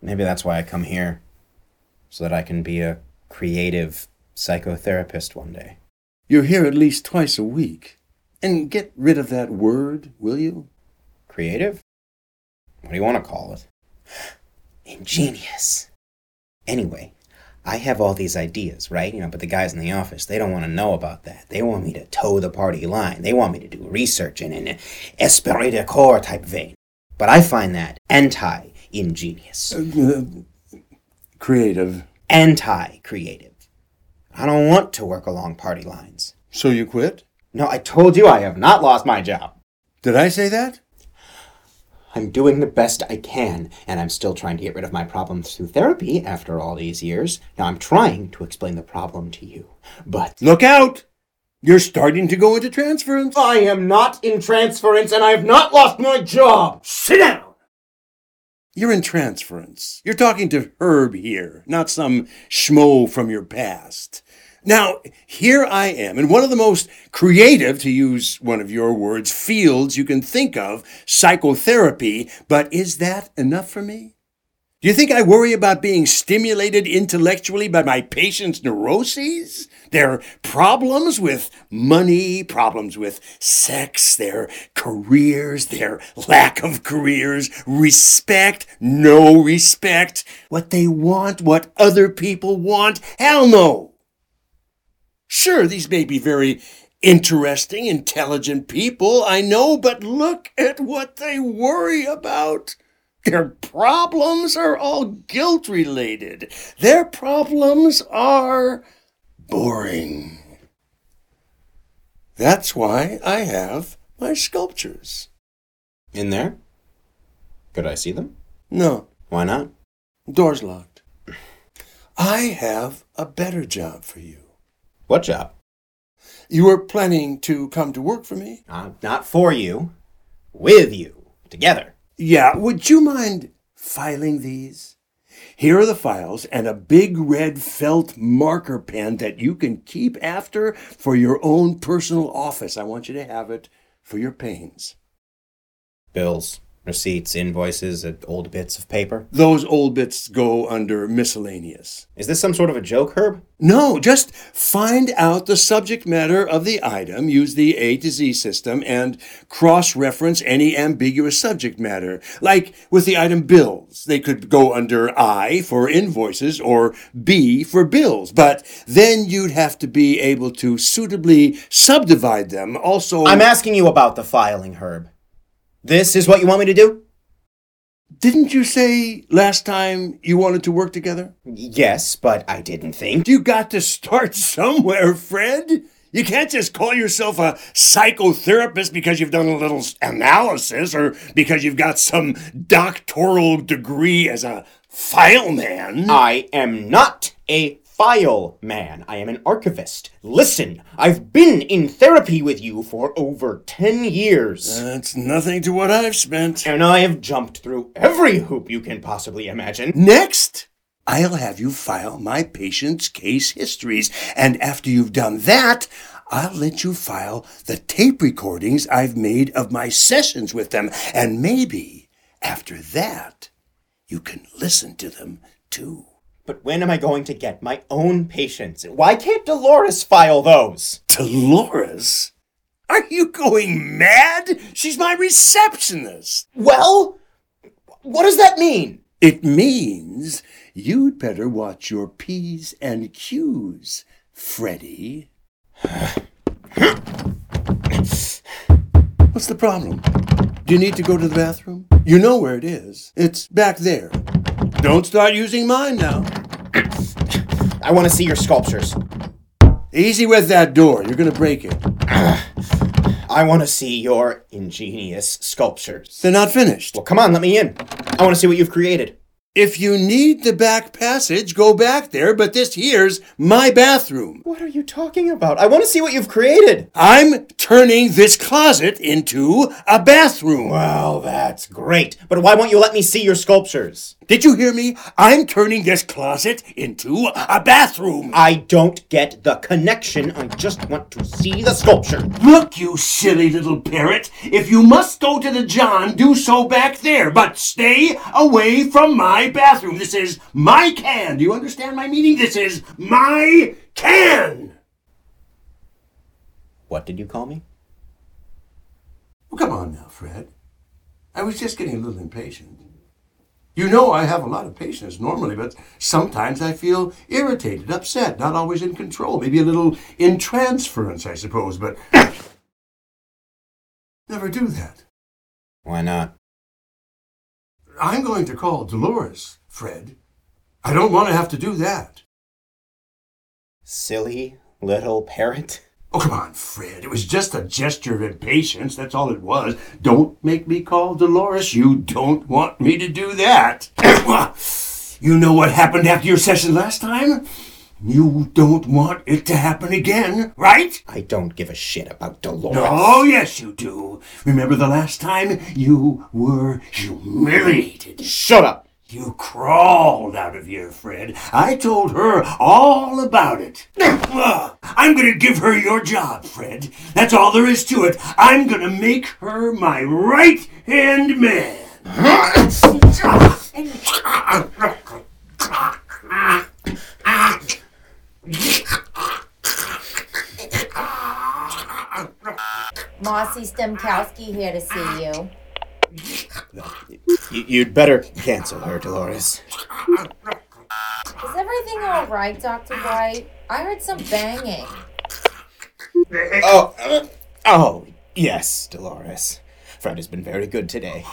Maybe that's why I come here, so that I can be a creative psychotherapist one day. You're here at least twice a week. And get rid of that word, will you? Creative? What do you want to call it? Ingenious. Anyway, I have all these ideas, right? You know, but the guys in the office, they don't want to know about that. They want me to toe the party line. They want me to do research in an esprit de corps type vein. But I find that anti ingenious, Uh, creative. Anti creative. I don't want to work along party lines. So you quit? No, I told you I have not lost my job. Did I say that? I'm doing the best I can, and I'm still trying to get rid of my problems through therapy after all these years. Now, I'm trying to explain the problem to you, but Look out! You're starting to go into transference. I am not in transference and I have not lost my job. Sit down! You're in transference. You're talking to Herb here, not some schmo from your past. Now, here I am in one of the most creative, to use one of your words, fields you can think of, psychotherapy, but is that enough for me? Do you think I worry about being stimulated intellectually by my patients' neuroses? Their problems with money, problems with sex, their careers, their lack of careers, respect, no respect, what they want, what other people want? Hell no! Sure, these may be very interesting, intelligent people, I know, but look at what they worry about. Their problems are all guilt related. Their problems are boring. That's why I have my sculptures. In there? Could I see them? No, Why not? door's locked. I have a better job for you. What job? You were planning to come to work for me? Uh, not for you, with you, together. Yeah, would you mind filing these? Here are the files and a big red felt marker pen that you can keep after for your own personal office. I want you to have it for your pains. Bills, receipts, invoices, old bits of paper. Those old bits go under miscellaneous. Is this some sort of a joke, Herb? No, just find out the subject matter of the item, use the A to Z system, and cross reference any ambiguous subject matter. Like with the item bills, they could go under I for invoices or B for bills, but then you'd have to be able to suitably subdivide them. Also, I'm asking you about the filing, Herb. This is what you want me to do? didn't you say last time you wanted to work together? Yes, but I didn't think. You got to start <laughs> somewhere, Fred. You can't just call yourself a psychotherapist because you've done a little analysis or because you've got some doctoral degree as a fileman. I am not a file man. I am an archivist. Listen, I've been in therapy with you for over 10 years. That's nothing to what I've spent. And I have jumped through every hoop you can possibly imagine. Next, I'll have you file my patient's case histories, and after you've done that, I'll let you file the tape recordings I've made of my sessions with them, and maybe after that, you can listen to them too. But when am I going to get my own patients? Why can't Dolores file those? Dolores? Are you going mad? She's my receptionist. Well, what does that mean? It means you'd better watch your P's and Q's, Freddy. What's the problem? Do you need to go to the bathroom? You know where it is. It's back there. Don't start using mine now. I want to see your sculptures. Easy with that door. You're going to break it. I want to see your ingenious sculptures. They're not finished. Well, come on, let me in. I want to see what you've created. If you need the back passage, go back there, but this here's my bathroom. What are you talking about? I want to see what you've created. I'm turning this closet into a bathroom. Well, that's great. But why won't you let me see your sculptures? Did you hear me? I'm turning this closet into a bathroom. I don't get the connection. I just want to see the sculpture. Look, you silly little parrot. If you must go to the John, do so back there, but stay away from my bathroom. This is my can. Do you understand my meaning? This is my can. What did you call me? Well, come on now, Fred. I was just getting a little impatient. You know I have a lot of patience normally, but sometimes I feel irritated, upset, not always in control. Maybe a little intransference, I suppose, but <coughs> never do that. Why not? I'm going to call Dolores, Fred. I don't want to have to do that. Silly little parrot. Oh, come on, Fred. It was just a gesture of impatience. That's all it was. Don't make me call Dolores. You don't want me to do that. <coughs> you know what happened after your session last time? You don't want it to happen again, right? I don't give a shit about Dolores. Oh, yes, you do. Remember the last time you were humiliated? Shut up. You crawled out of here, Fred. I told her all about it. <laughs> I'm going to give her your job, Fred. That's all there is to it. I'm going to make her my right hand man. Marcy Stemkowski here to see you. Y- you'd better cancel her, Dolores. Is everything all right, Dr. White? I heard some banging. Oh, uh, oh, yes, Dolores. Fred has been very good today.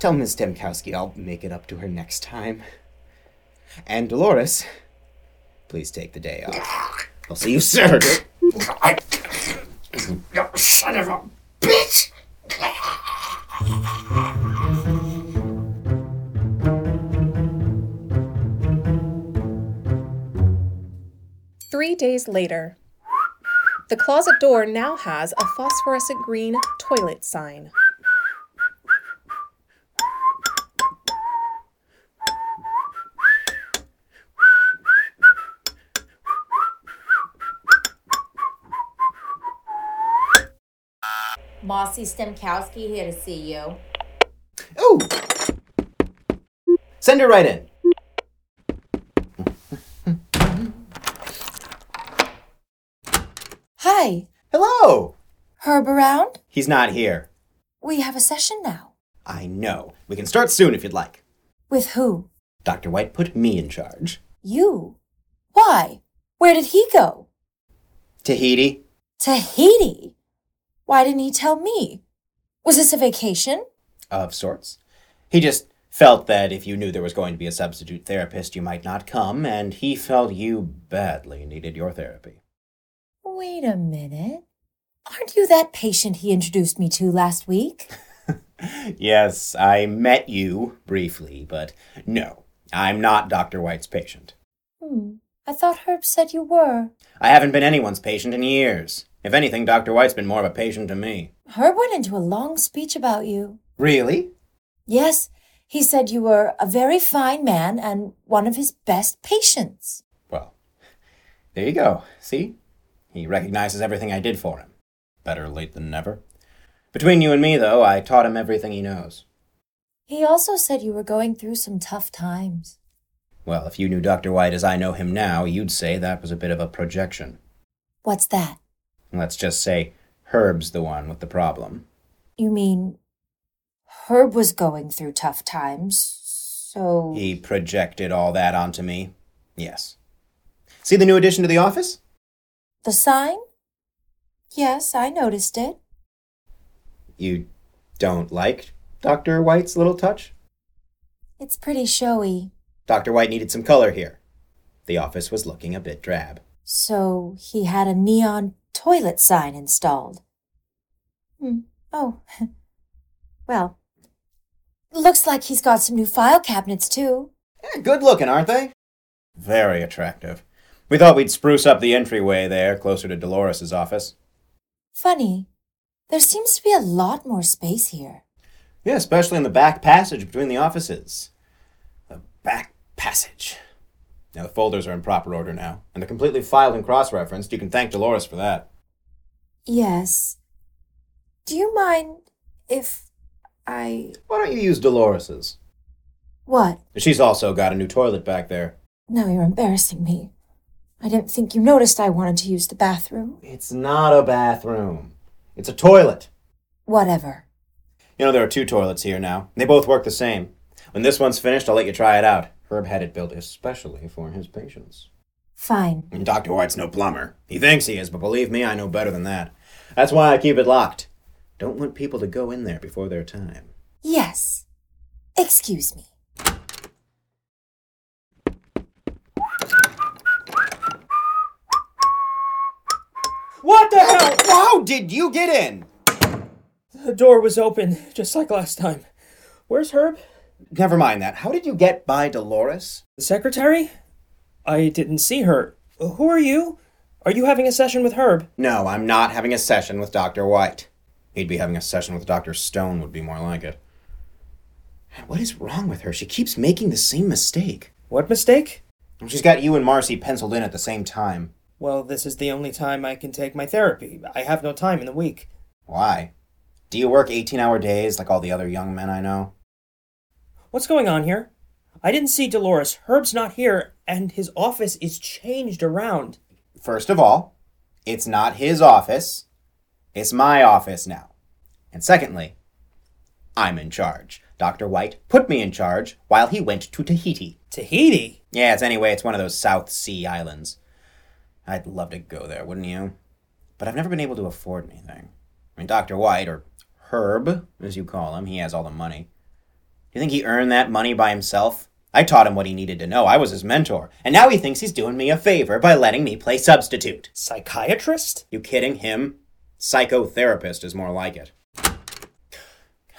Tell Miss Demkowski I'll make it up to her next time. And Dolores, please take the day off. I'll see you Saturday. I... You son of a bitch! Three days later. The closet door now has a phosphorescent green toilet sign. Marcy Stemkowski here to see you. Oh! Send her right in. Hi. Hello! Herb around? He's not here. We have a session now. I know. We can start soon if you'd like. With who? Dr. White put me in charge. You. Why? Where did he go? Tahiti? Tahiti. Why didn't he tell me? Was this a vacation? Of sorts. He just felt that if you knew there was going to be a substitute therapist, you might not come, and he felt you badly needed your therapy. Wait a minute. Aren't you that patient he introduced me to last week? <laughs> yes, I met you briefly, but no, I'm not Dr. White's patient. Hmm. I thought Herb said you were. I haven't been anyone's patient in years. If anything, Dr. White's been more of a patient to me. Herb went into a long speech about you. Really? Yes, he said you were a very fine man and one of his best patients. Well, there you go. See? He recognizes everything I did for him. Better late than never. Between you and me, though, I taught him everything he knows. He also said you were going through some tough times. Well, if you knew Dr. White as I know him now, you'd say that was a bit of a projection. What's that? Let's just say Herb's the one with the problem. You mean Herb was going through tough times, so. He projected all that onto me. Yes. See the new addition to the office? The sign? Yes, I noticed it. You don't like Dr. White's little touch? It's pretty showy. Dr. White needed some color here. The office was looking a bit drab. So he had a neon toilet sign installed. Hmm. Oh. <laughs> well. Looks like he's got some new file cabinets, too. Eh, good looking, aren't they? Very attractive. We thought we'd spruce up the entryway there, closer to Dolores's office. Funny. There seems to be a lot more space here. Yeah, especially in the back passage between the offices. The back passage. Now, the folders are in proper order now, and they're completely filed and cross referenced. You can thank Dolores for that. Yes. Do you mind if I. Why don't you use Dolores's? What? She's also got a new toilet back there. Now you're embarrassing me. I didn't think you noticed I wanted to use the bathroom. It's not a bathroom, it's a toilet. Whatever. You know, there are two toilets here now. They both work the same. When this one's finished, I'll let you try it out. Herb had it built especially for his patients. Fine. And Dr. White's no plumber. He thinks he is, but believe me, I know better than that. That's why I keep it locked. Don't want people to go in there before their time. Yes. Excuse me. What the hell? How did you get in? The door was open, just like last time. Where's Herb? Never mind that. How did you get by Dolores? The secretary? I didn't see her. Who are you? Are you having a session with Herb? No, I'm not having a session with Dr. White. He'd be having a session with Dr. Stone, would be more like it. What is wrong with her? She keeps making the same mistake. What mistake? She's got you and Marcy penciled in at the same time. Well, this is the only time I can take my therapy. I have no time in the week. Why? Do you work 18 hour days like all the other young men I know? What's going on here? I didn't see Dolores. Herb's not here, and his office is changed around. First of all, it's not his office. It's my office now. And secondly, I'm in charge. Dr. White put me in charge while he went to Tahiti. Tahiti? Yeah, it's anyway, it's one of those South Sea islands. I'd love to go there, wouldn't you? But I've never been able to afford anything. I mean, Dr. White, or Herb, as you call him, he has all the money. Do you think he earned that money by himself? I taught him what he needed to know. I was his mentor. And now he thinks he's doing me a favor by letting me play substitute. Psychiatrist? You kidding? Him? Psychotherapist is more like it.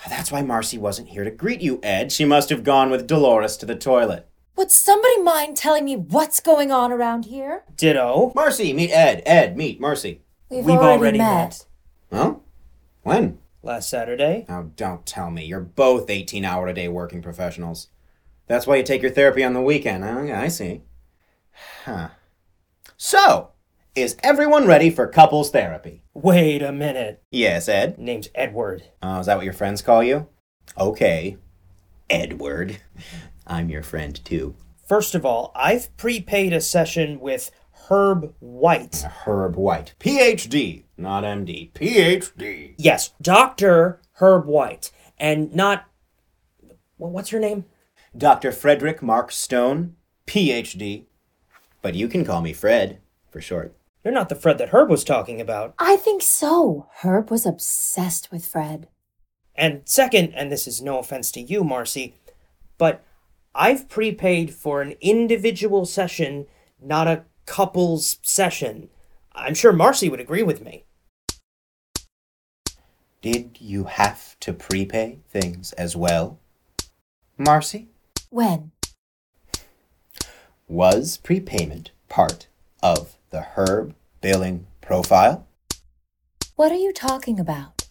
That's why Marcy wasn't here to greet you, Ed. She must have gone with Dolores to the toilet. Would somebody mind telling me what's going on around here? Ditto. Marcy, meet Ed. Ed, meet Marcy. We've, We've already, already met. met. Huh? When? Last Saturday? Now, don't tell me. You're both 18 hour a day working professionals. That's why you take your therapy on the weekend. Oh, huh? I see. Huh. So, Is everyone ready for couples therapy? Wait a minute. Yes, Ed. Name's Edward. Oh, is that what your friends call you? Okay. Edward. <laughs> I'm your friend too. First of all, I've prepaid a session with Herb White. Herb White. PhD, not MD. PhD. Yes, Dr. Herb White. And not. Well, what's her name? Dr. Frederick Mark Stone, PhD. But you can call me Fred for short. You're not the Fred that Herb was talking about. I think so. Herb was obsessed with Fred. And second, and this is no offense to you, Marcy, but I've prepaid for an individual session, not a couple's session. I'm sure Marcy would agree with me. Did you have to prepay things as well? Marcy? When? Was prepayment part of the Herb billing profile? What are you talking about?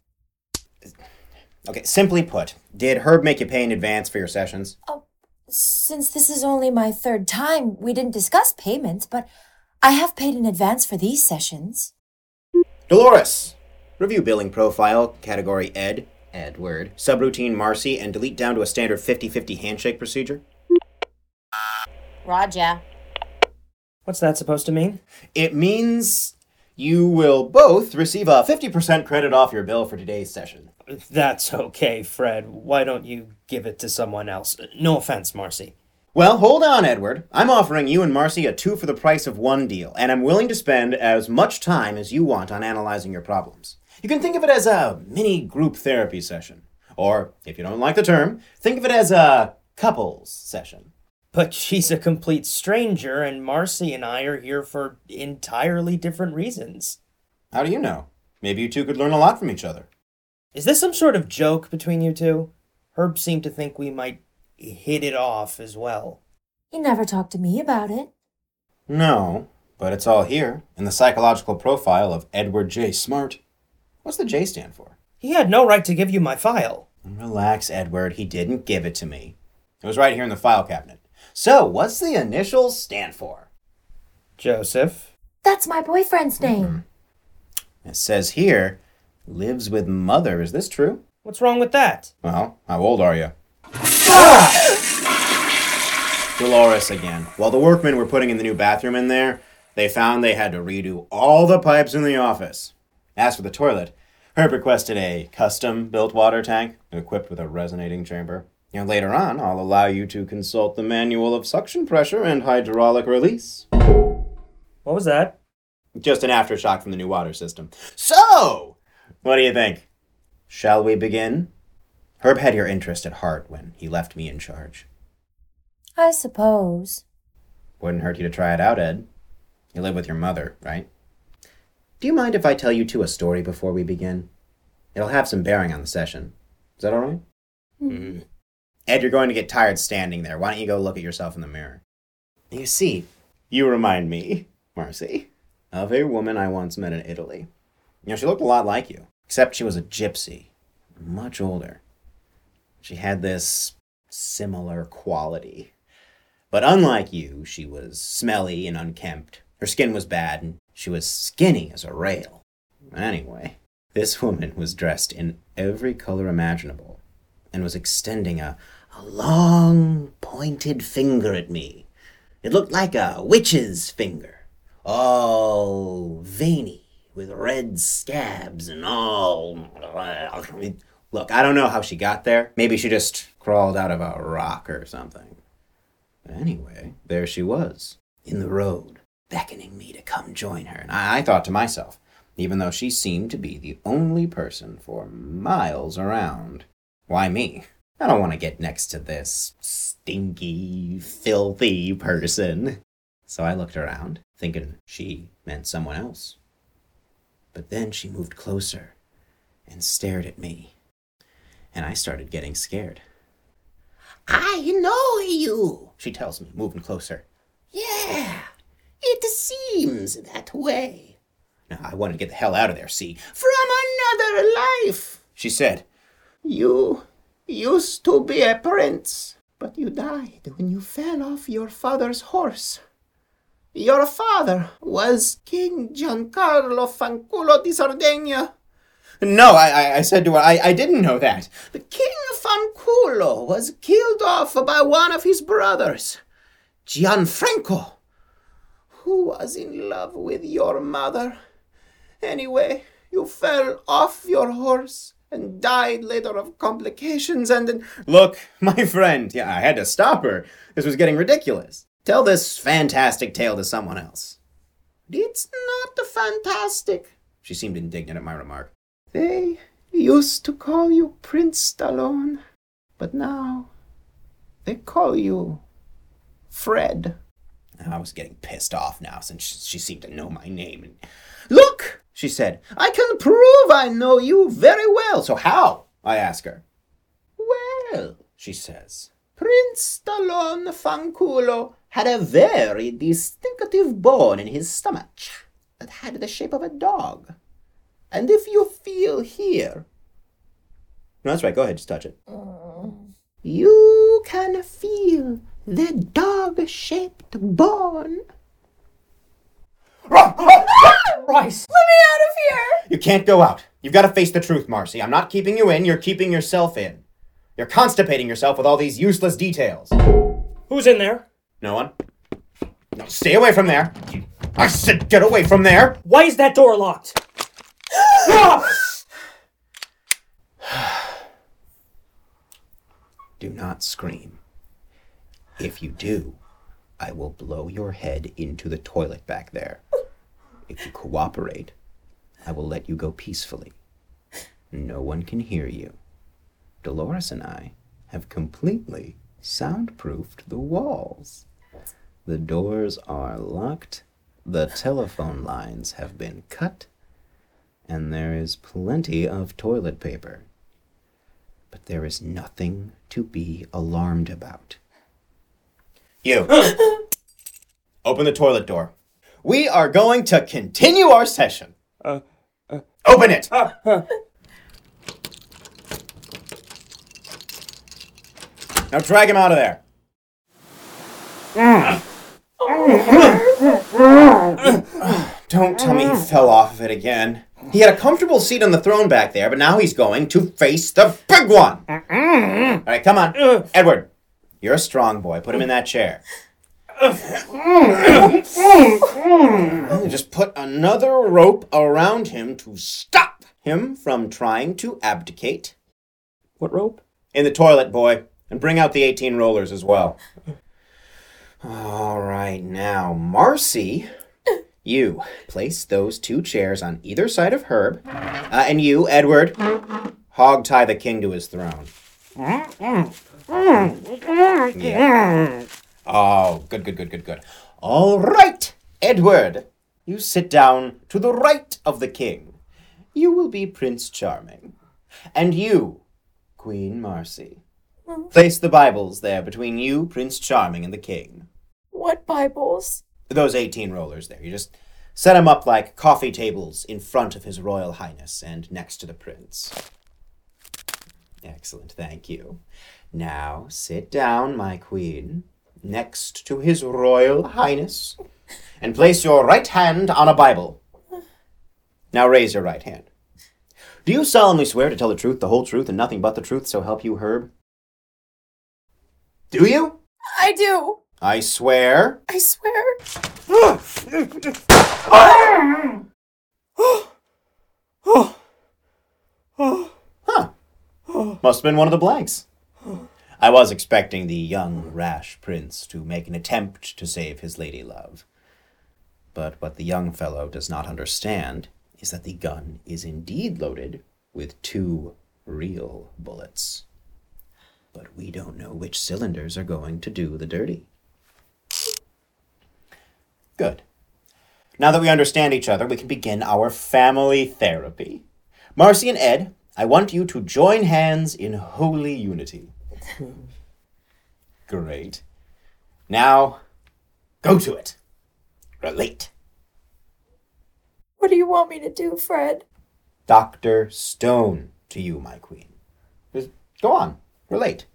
Okay, simply put, did Herb make you pay in advance for your sessions? Oh, Since this is only my third time, we didn't discuss payments, but I have paid in advance for these sessions. Dolores! Review billing profile, category Ed, Edward, subroutine Marcy, and delete down to a standard 50 50 handshake procedure. Roger. What's that supposed to mean? It means you will both receive a 50% credit off your bill for today's session. That's okay, Fred. Why don't you give it to someone else? No offense, Marcy. Well, hold on, Edward. I'm offering you and Marcy a two for the price of one deal, and I'm willing to spend as much time as you want on analyzing your problems. You can think of it as a mini group therapy session. Or, if you don't like the term, think of it as a couples session. But she's a complete stranger, and Marcy and I are here for entirely different reasons. How do you know? Maybe you two could learn a lot from each other. Is this some sort of joke between you two? Herb seemed to think we might hit it off as well. He never talked to me about it. No, but it's all here in the psychological profile of Edward J. Smart. What's the J stand for? He had no right to give you my file. Relax, Edward. He didn't give it to me. It was right here in the file cabinet. So, what's the initials stand for? Joseph. That's my boyfriend's hmm. name. It says here, lives with mother. Is this true? What's wrong with that? Well, how old are you? <laughs> Dolores again. While the workmen were putting in the new bathroom in there, they found they had to redo all the pipes in the office. As for the toilet, Herb requested a custom built water tank equipped with a resonating chamber. Know, later on, I'll allow you to consult the manual of suction pressure and hydraulic release. What was that? Just an aftershock from the new water system. So, what do you think? Shall we begin? Herb had your interest at heart when he left me in charge. I suppose. Wouldn't hurt you to try it out, Ed. You live with your mother, right? Do you mind if I tell you two a story before we begin? It'll have some bearing on the session. Is that all right? Hmm. Ed, you're going to get tired standing there. Why don't you go look at yourself in the mirror? You see, you remind me, Marcy, of a woman I once met in Italy. You know, she looked a lot like you, except she was a gypsy, much older. She had this similar quality. But unlike you, she was smelly and unkempt. Her skin was bad, and she was skinny as a rail. Anyway, this woman was dressed in every color imaginable and was extending a, a long, pointed finger at me. It looked like a witch's finger, all veiny with red scabs and all. Look, I don't know how she got there. Maybe she just crawled out of a rock or something. But Anyway, there she was, in the road, beckoning me to come join her. And I, I thought to myself, even though she seemed to be the only person for miles around, why me? I don't want to get next to this stinky, filthy person. So I looked around, thinking she meant someone else. But then she moved closer and stared at me. And I started getting scared. I know you, she tells me, moving closer. Yeah, it seems that way. Now, I wanted to get the hell out of there, see? From another life, she said. You used to be a prince, but you died when you fell off your father's horse. Your father was King Giancarlo Fanculo di Sardegna. No, I, I, said to her, I, I didn't know that. The King of Fanculo was killed off by one of his brothers, Gianfranco, who was in love with your mother. Anyway, you fell off your horse and died later of complications and then <laughs> Look, my friend, yeah, I had to stop her. This was getting ridiculous. Tell this fantastic tale to someone else. it's not fantastic. She seemed indignant at my remark. They used to call you Prince Stallone, but now they call you Fred. I was getting pissed off now since she, seemed to know my name. Look, she said, I can prove I know you very well. So how? I ask her. well, She says, Prince Stallone Fanculo had a very distinctive bone in his stomach that had the shape of a dog. And if you feel here, No, that's right, go ahead, just touch it. you can feel the dog shaped bone. Rice! Let me out of here! You can't go out. You've got to face the truth, Marcy. I'm not keeping you in, you're keeping yourself in. You're constipating yourself with all these useless details. Who's in there? No one? No, stay away from there. I said get away from there. Why is that door locked? <sighs> Do not scream. If you do, I will blow your head into the toilet back there. If you cooperate, I will let you go peacefully. No one can hear you. Dolores and I have completely soundproofed the walls. The doors are locked, the telephone lines have been cut, and there is plenty of toilet paper. But there is nothing to be alarmed about. You! <gasps> Open the toilet door. We are going to continue our session. Uh, uh. Open it! Ah, now drag him out of there. Mm. Don't tell me he fell off of it again. He had a comfortable seat on the throne back there, but now he's going to face the big one. All right, come on. Edward, you're a strong boy. Put him in that chair. Just put another rope around him to stop him from trying to abdicate. What rope? In the toilet, boy. And bring out the 18 rollers as well. All right, now, Marcy, you place those two chairs on either side of Herb. Uh, and you, Edward, hog tie the king to his throne. Yeah. Oh, good, good, good, good, good. All right, Edward, you sit down to the right of the king. You will be Prince Charming. And you, Queen Marcy. Place the Bibles there between you, Prince Charming, and the king. What Bibles? Those 18 rollers there. You just set them up like coffee tables in front of His Royal Highness and next to the prince. Excellent, thank you. Now sit down, my queen, next to His Royal Highness, and place your right hand on a Bible. Now raise your right hand. Do you solemnly swear to tell the truth, the whole truth, and nothing but the truth, so help you, Herb? Do you? I do. I swear. I swear. Huh. Must have been one of the blanks. I was expecting the young, rash prince to make an attempt to save his lady love. But what the young fellow does not understand is that the gun is indeed loaded with two real bullets. But we don't know which cylinders are going to do the dirty. Good. Now that we understand each other, we can begin our family therapy. Marcy and Ed, I want you to join hands in holy unity. <laughs> Great. Now, go to it. Relate. What do you want me to do, Fred? Dr. Stone to you, my queen. Just go on. Relate.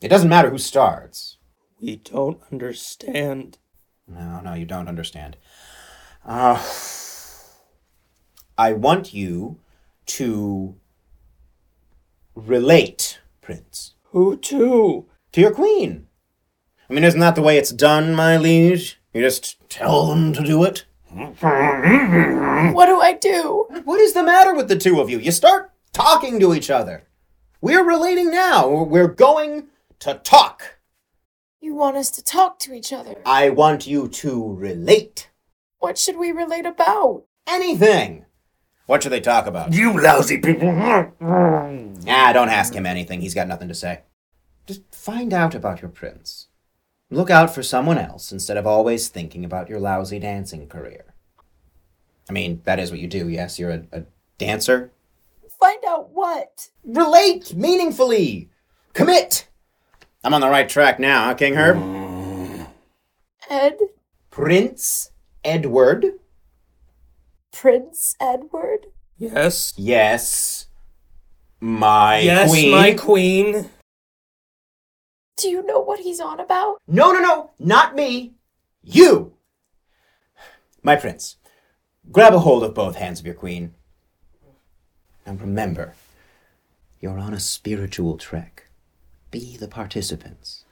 It doesn't matter who starts. We don't understand. No, no, you don't understand. Uh, I want you to relate, Prince, Who to? to your queen. I mean, isn't that the way it's done, my liege? You just tell them to do it? What do I do? What is the matter with the two of you? You start talking to each other. We're relating now. We're going to talk. You want us to talk to each other. I want you to relate. What should we relate about? Anything. What should they talk about? You lousy people. Ah, don't ask him anything. He's got nothing to say. Just find out about your prince. Look out for someone else instead of always thinking about your lousy dancing career. I mean, that is what you do, yes? You're a, a dancer? Find out what? Relate meaningfully! Commit! I'm on the right track now, huh, King Herb? Ed? Prince Edward? Prince Edward? Yes. Yes. My yes, queen. Yes, my queen. Do you know what he's on about? No, no, no, not me. You! My prince, grab a hold of both hands of your queen. And remember, you're on a spiritual trek. Be the participants.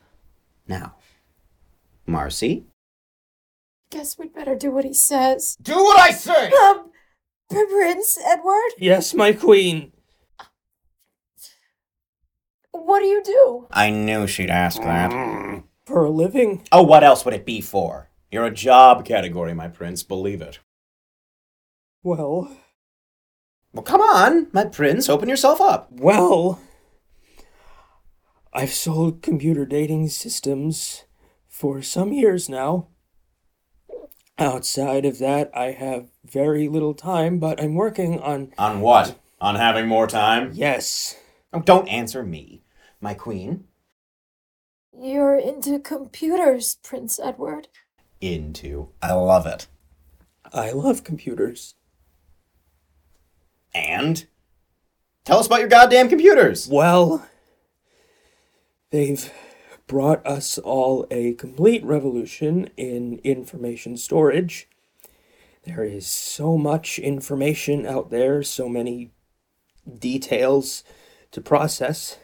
Now, Marcy? Guess we'd better do what he says. Do what I say! Um, Prince Edward? Yes, my queen. What do you do? I knew she'd ask that. For a living? Oh, what else would it be for? You're a job category, my prince, believe it. Well, Well, come on, my prince, open yourself up. well. I've sold computer dating systems for some years now. Outside of that, I have very little time, but I'm working on. On what? On having more time? Yes. Oh, don't answer me, my queen. You're into computers, Prince Edward. Into. I love it. I love computers. And? Tell us about your goddamn computers. Well, they've brought us all a complete revolution in information storage. There is so much information out there, so many details to process.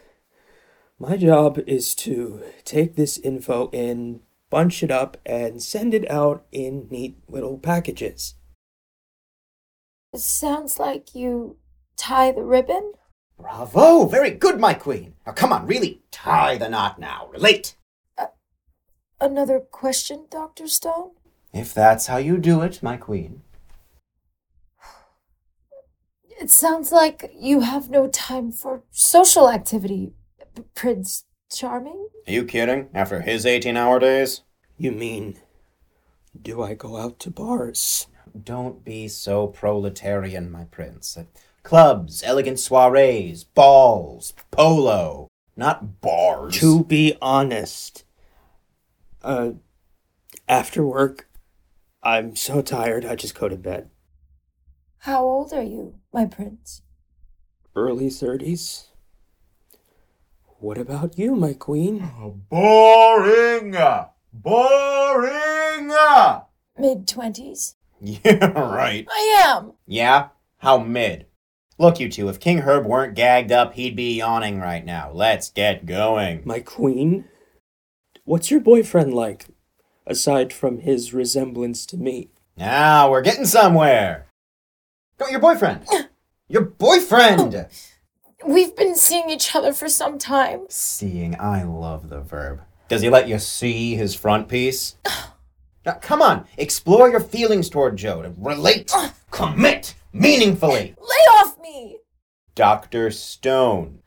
My job is to take this info in, bunch it up, and send it out in neat little packages. It sounds like you tie the ribbon. Bravo! Very good, my queen. Now come on, really tie the knot now. Relate. Uh, another question, Dr. Stone? If that's how you do it, my queen. It sounds like you have no time for social activity, P- Prince Charming. Are you kidding? After his 18 hour days? You mean, do I go out to bars? Don't be so proletarian, my prince. Clubs, elegant soirees, balls, polo, not bars. To be honest, uh, after work, I'm so tired I just go to bed. How old are you, my prince? Early 30s. What about you, my queen? Boring! Boring! Mid twenties? <laughs> Yeah, right. I am. Yeah? How mid? Look, you two, if King Herb weren't gagged up, he'd be yawning right now. Let's get going. My queen? What's your boyfriend like, aside from his resemblance to me? Now we're getting somewhere. No, your boyfriend. <coughs> Your boyfriend! Oh, we've been seeing each other for some time. Seeing, I love the verb. Does he let you see his front piece? <coughs> now, come on, explore your feelings toward Joe. To relate, <coughs> commit, meaningfully. Lay off me! Dr. Stone.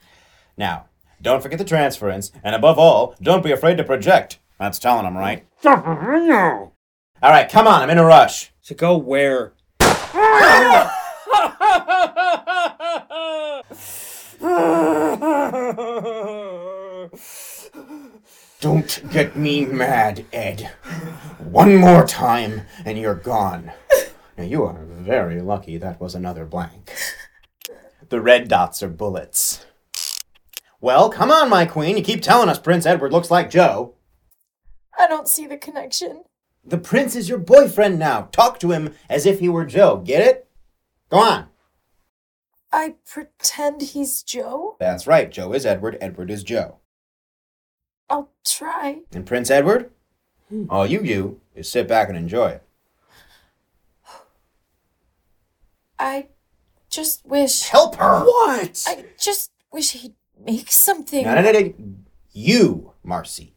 Now, don't forget the transference, and above all, don't be afraid to project. That's telling him, right? All right, come on, I'm in a rush. To go where? <laughs> Don't get me mad, Ed. One more time, and you're gone. Now, you are very lucky that was another blank. <laughs> The red dots are bullets. Well, come on, my queen. You keep telling us Prince Edward looks like Joe. I don't see the connection. The prince is your boyfriend now. Talk to him as if he were Joe. Get it? Go on. I pretend he's Joe? That's right. Joe is Edward. Edward is Joe. I'll try. And Prince Edward? Hmm. All you do is sit back and enjoy it. I just wish. Help her! What? I just wish he'd make something. No, no, no, no. You, Marcy.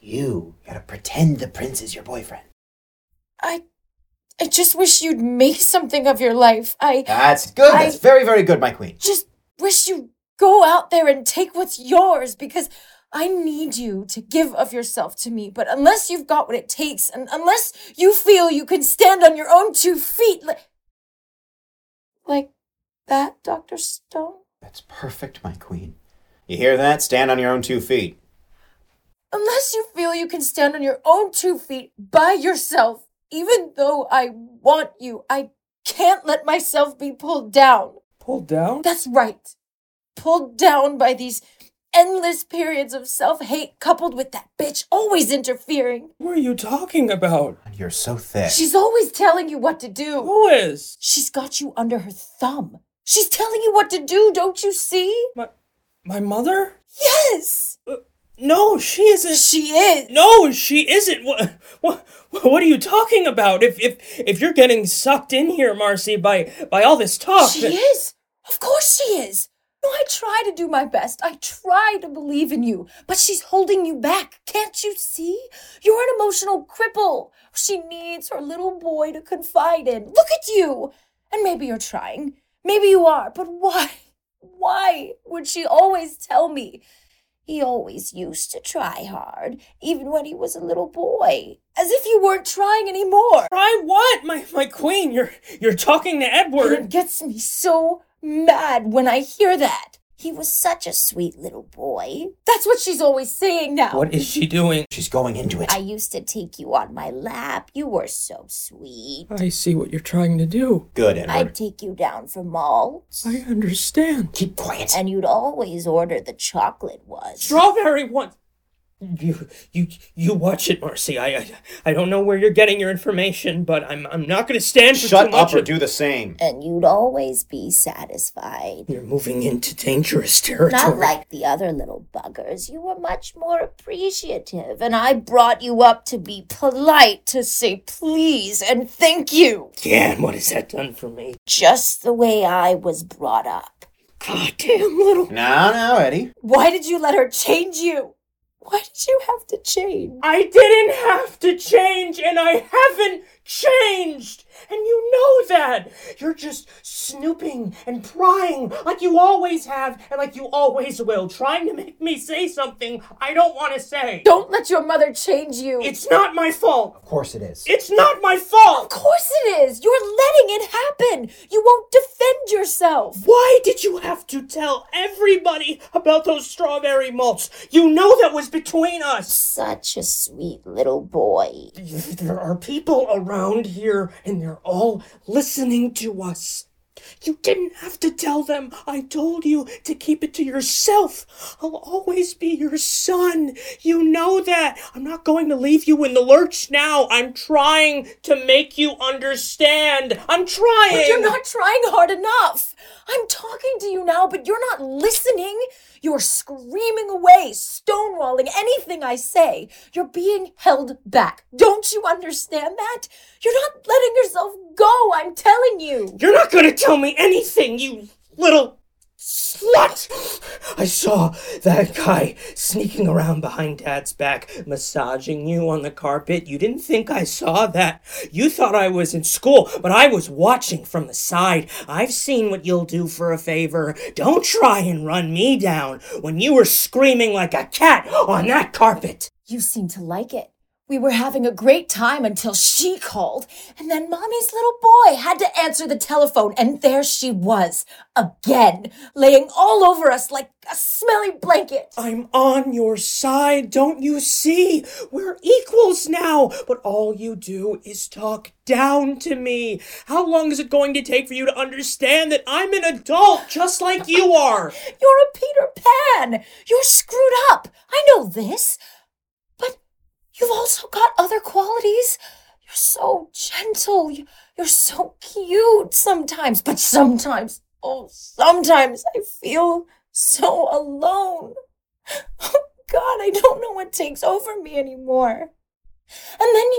You gotta pretend the prince is your boyfriend. I. I just wish you'd make something of your life. I That's good. I- That's very, very good, my queen. just wish you'd go out there and take what's yours because I need you to give of yourself to me. But unless you've got what it takes and unless you feel you can stand on your own two feet, like, like that, Dr. Stone? That's perfect, my queen. You hear that? Stand on your own two feet. Unless you feel you can stand on your own two feet by yourself, even though I want you, I can't let myself be pulled down. Pulled down? That's right. Pulled down by these endless periods of self hate coupled with that bitch always interfering. What are you talking about? You're so thick. She's always telling you what to do. Who is? She's got you under her thumb. She's telling you what to do, don't you see? My, my mother? Yes, uh, No, she isn't. she is. No, she isn't. What, what, what are you talking about? If, if, if you're getting sucked in here, Marcy, by, by all this talk. She then- is. Of course she is. No, I try to do my best. I try to believe in you, but she's holding you back. Can't you see? You're an emotional cripple. She needs her little boy to confide in. Look at you. And maybe you're trying. Maybe you are, but why? Why would she always tell me? He always used to try hard, even when he was a little boy. As if you weren't trying anymore. Try what? My, my queen, you're, you're talking to And it gets me so mad when I hear that. He was such a sweet little boy. That's what she's always saying now. What is she doing? She's going into it. I used to take you on my lap. You were so sweet. I see what you're trying to do. Good, Edward. I'd take you down for malts. I understand. Keep quiet. And you'd always order the chocolate ones. Strawberry one. You, you, you watch it, Marcy. I, I, I don't know where you're getting your information, but I'm, I'm not going to stand for too Shut much up or of- do the same. And you'd always be satisfied. You're moving into dangerous territory. Not like the other little buggers. You were much more appreciative, and I brought you up to be polite, to say please and thank you. Yeah, and what has that done for me? Just the way I was brought up. Goddamn little. Now, now, Eddie. Why did you let her change you? Why did you have to change? I didn't have to change, and I haven't changed. And you know that. You're just snooping and prying like you always have and like you always will, trying to make me say something I don't want to say. Don't let your mother change you. It's not my fault. Of course it is. It's not my fault! of course it is. You're letting it happen. You won't defend yourself. Why did you have to tell everybody about those strawberry malts? You know that was between us. Such a sweet little boy. There are people around here and they're all listening to us. You didn't have to tell them. I told you to keep it to yourself. I'll always be your son. You know that. I'm not going to leave you in the lurch now. I'm trying to make you understand. I'm trying. But you're not trying hard enough. I'm talking to you now, but you're not listening. You're screaming away, stonewalling anything I say. You're being held back. Don't you understand that? You're not letting yourself go, I'm telling you. You're not to tell me anything, you little slut! I saw that guy sneaking around behind Dad's back, massaging you on the carpet. You didn't think I saw that. You thought I was in school, but I was watching from the side. I've seen what you'll do for a favor. Don't try and run me down when you were screaming like a cat on that carpet. You seem to like it. We were having a great time until she called, and then Mommy's little boy had to answer the telephone, and there she was, again, laying all over us like a smelly blanket. I'm on your side, don't you see? We're equals now, but all you do is talk down to me. How long is it going to take for you to understand that I'm an adult just like you are? <laughs> You're a Peter Pan. You're screwed up. I know this. You've also got other qualities. You're so gentle. You- You're so cute sometimes, but sometimes, oh, sometimes I feel so alone. Oh, God, I don't know what takes over me anymore. And then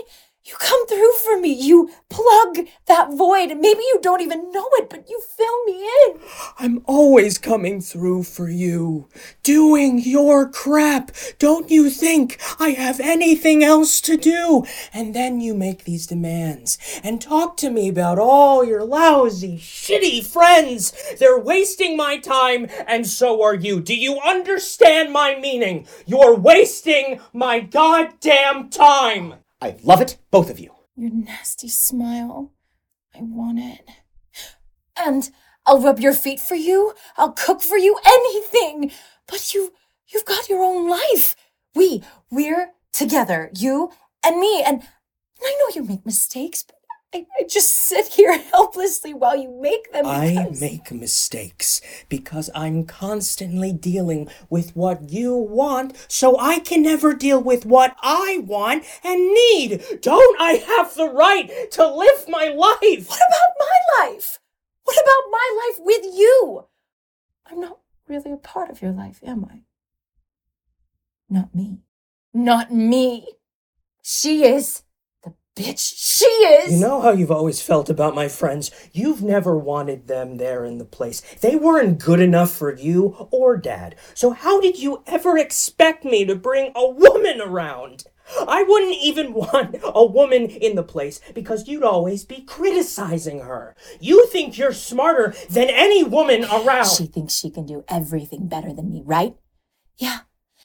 you, come through for me. You plug that void. Maybe you don't even know it, but you fill me in. I'm always coming through for you, doing your crap. Don't you think I have anything else to do? And then you make these demands and talk to me about all your lousy, shitty friends. They're wasting my time, and so are you. Do you understand my meaning? You're wasting my goddamn time. I love it, both of you. Your nasty smile. I want it. And I'll rub your feet for you. I'll cook for you. Anything. But you, you've got your own life. We, we're together. You and me. And I know you make mistakes, I, I just sit here <laughs> helplessly while you make them. I make mistakes because I'm constantly dealing with what you want, so I can never deal with what I want and need. Don't I have the right to live my life? What about my life? What about my life with you? I'm not really a part of your life, am I? Not me. Not me. She is. Bitch she is. You know how you've always felt about my friends? You've never wanted them there in the place. They weren't good enough for you or dad. So how did you ever expect me to bring a woman around? I wouldn't even <laughs> want a woman in the place because you'd always be criticizing her. You think you're smarter than any woman around. She thinks she can do everything better than me, right? Yeah,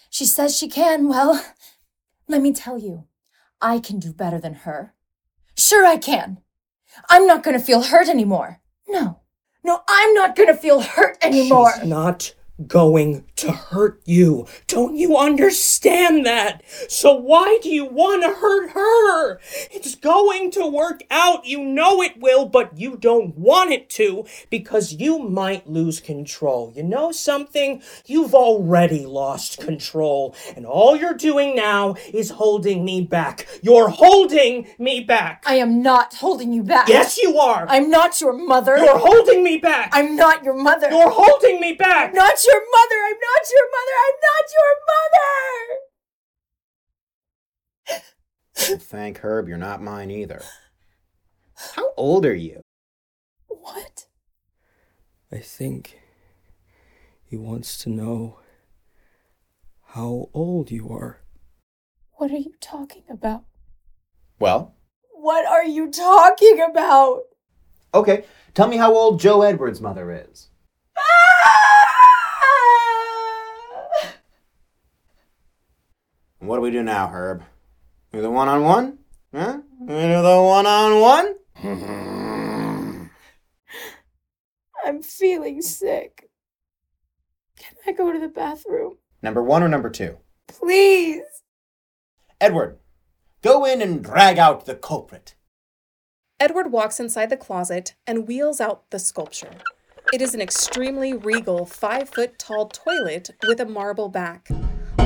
she says she can. Well, let me tell you, I can do better than her. Sure, I can. I'm not going to feel hurt anymore. No, no, I'm not going to feel hurt anymore. She's not going to hurt you. Don't you understand that? So why do you want to hurt her? It's going to work out. You know it will, but you don't want it to because you might lose control. You know something? You've already lost control, and all you're doing now is holding me back. You're holding me back. I am not holding you back. yes, you are. I'm not your mother. You're holding me back. I'm not your mother. You're holding me back. I'm not your mother. I'm not your mother. I'm not your mother. Thank Herb, you're not mine either. How old are you? What? I think he wants to know how old you are. What are you talking about? Well, What are you talking about? okay. Tell me how old Joe Edwards' mother is. What do we do now, Herb? We do the one on one? Huh? We do the one on one? I'm feeling sick. Can I go to the bathroom? Number one or number two? Please. Edward, go in and drag out the culprit. Edward walks inside the closet and wheels out the sculpture. It is an extremely regal five foot tall toilet with a marble back.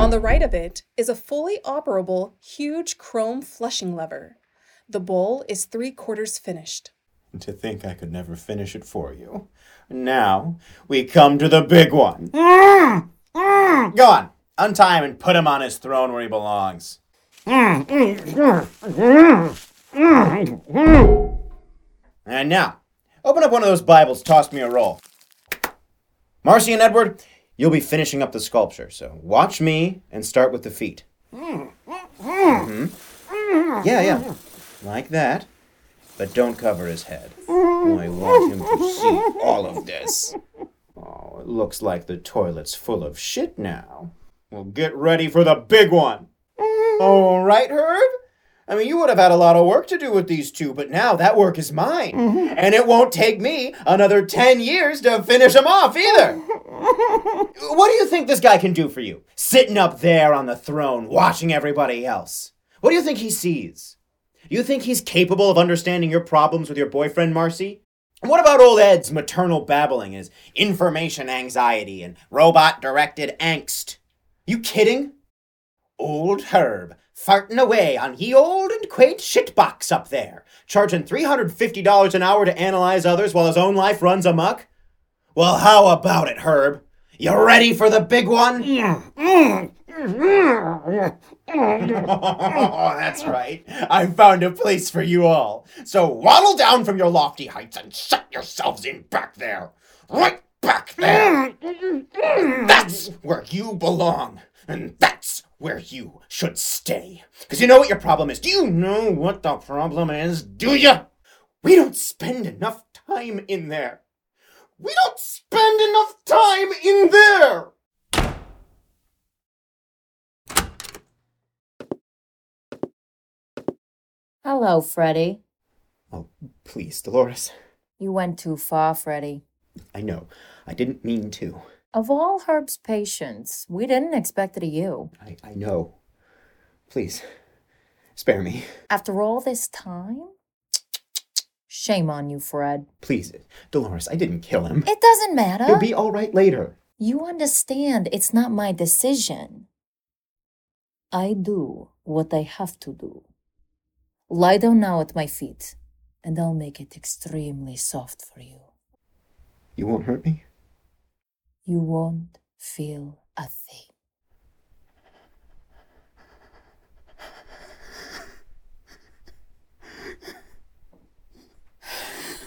On the right of it is a fully operable, huge chrome flushing lever. The bowl is three quarters finished. To think I could never finish it for you. Now we come to the big one. Mm, mm. Go on, untie him and put him on his throne where he belongs. And now, open up one of those Bibles, toss me a roll. Marcy and Edward, you'll be finishing up the sculpture, so watch me and start with the feet. Mhm. Yeah, yeah. Like that. But don't cover his head. I want him to see all of this. Oh, it looks like the toilet's full of shit now. Well, get ready for the big one. All right, Herb? I mean, you would have had a lot of work to do with these two, but now that work is mine. Mm-hmm. And it won't take me another 10 years to finish them off either. <laughs> what do you think this guy can do for you? Sitting up there on the throne, watching everybody else. What do you think he sees? You think he's capable of understanding your problems with your boyfriend, Marcy? What about old Ed's maternal babbling, his information anxiety and robot directed angst? You kidding? Old Herb farting away on he old and quaint shitbox up there, charging $350 an hour to analyze others while his own life runs amok? Well, how about it, Herb? You ready for the big one? oh, <laughs> <laughs> that's right. I've found a place for you all. So waddle down from your lofty heights and shut yourselves in back there. Right back there. <laughs> That's where you belong. And that's where you should stay. Because you know what your problem is. Do you know what the problem is? Do you? We don't spend enough time in there. We don't spend enough time in there. Hello, Freddy. Oh, please, Dolores. You went too far, Freddy. I know. I didn't mean to. Of all Herb's patients, we didn't expect it of you. I, I know. Please, spare me. After all this time? Shame on you, Fred. Please, Dolores, I didn't kill him. It doesn't matter. He'll be all right later. You understand it's not my decision. I do what I have to do. Lie down now at my feet, and I'll make it extremely soft for you. You won't hurt me? You won't feel a thing.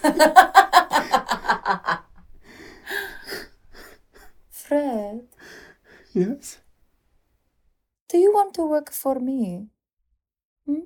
<laughs> Fred, Yes? do you want to work for me? Hmm?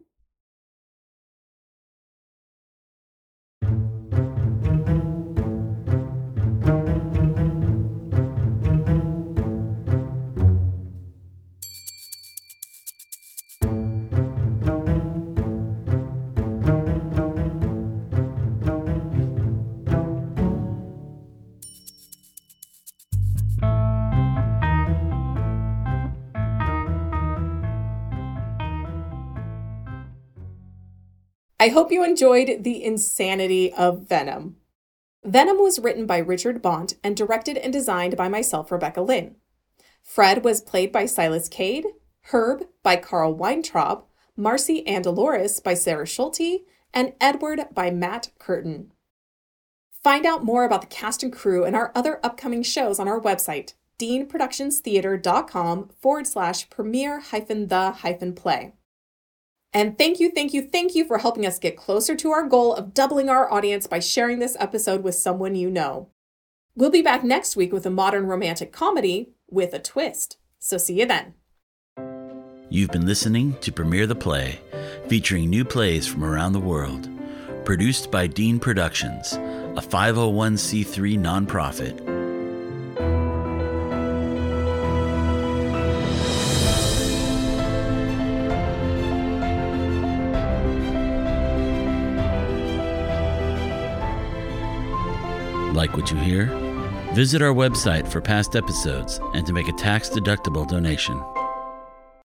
I hope you enjoyed the insanity of Venom. Venom was written by Richard Bont and directed and designed by myself, Rebecca Lynn. Fred was played by Silas Cade, Herb by Carl Weintraub, Marcy and Dolores by Sarah Schulte, and Edward by Matt Curtin. Find out more about the cast and crew and our other upcoming shows on our website, deanproductionstheater.com forward slash premiere hyphen the hyphen play. And thank you, thank you, thank you for helping us get closer to our goal of doubling our audience by sharing this episode with someone you know. We'll be back next week with a modern romantic comedy with a twist. So see you then. You've been listening to Premiere the Play, featuring new plays from around the world. Produced by Dean Productions, a 501c3 nonprofit. Like what you hear? Visit our website for past episodes and to make a tax deductible donation.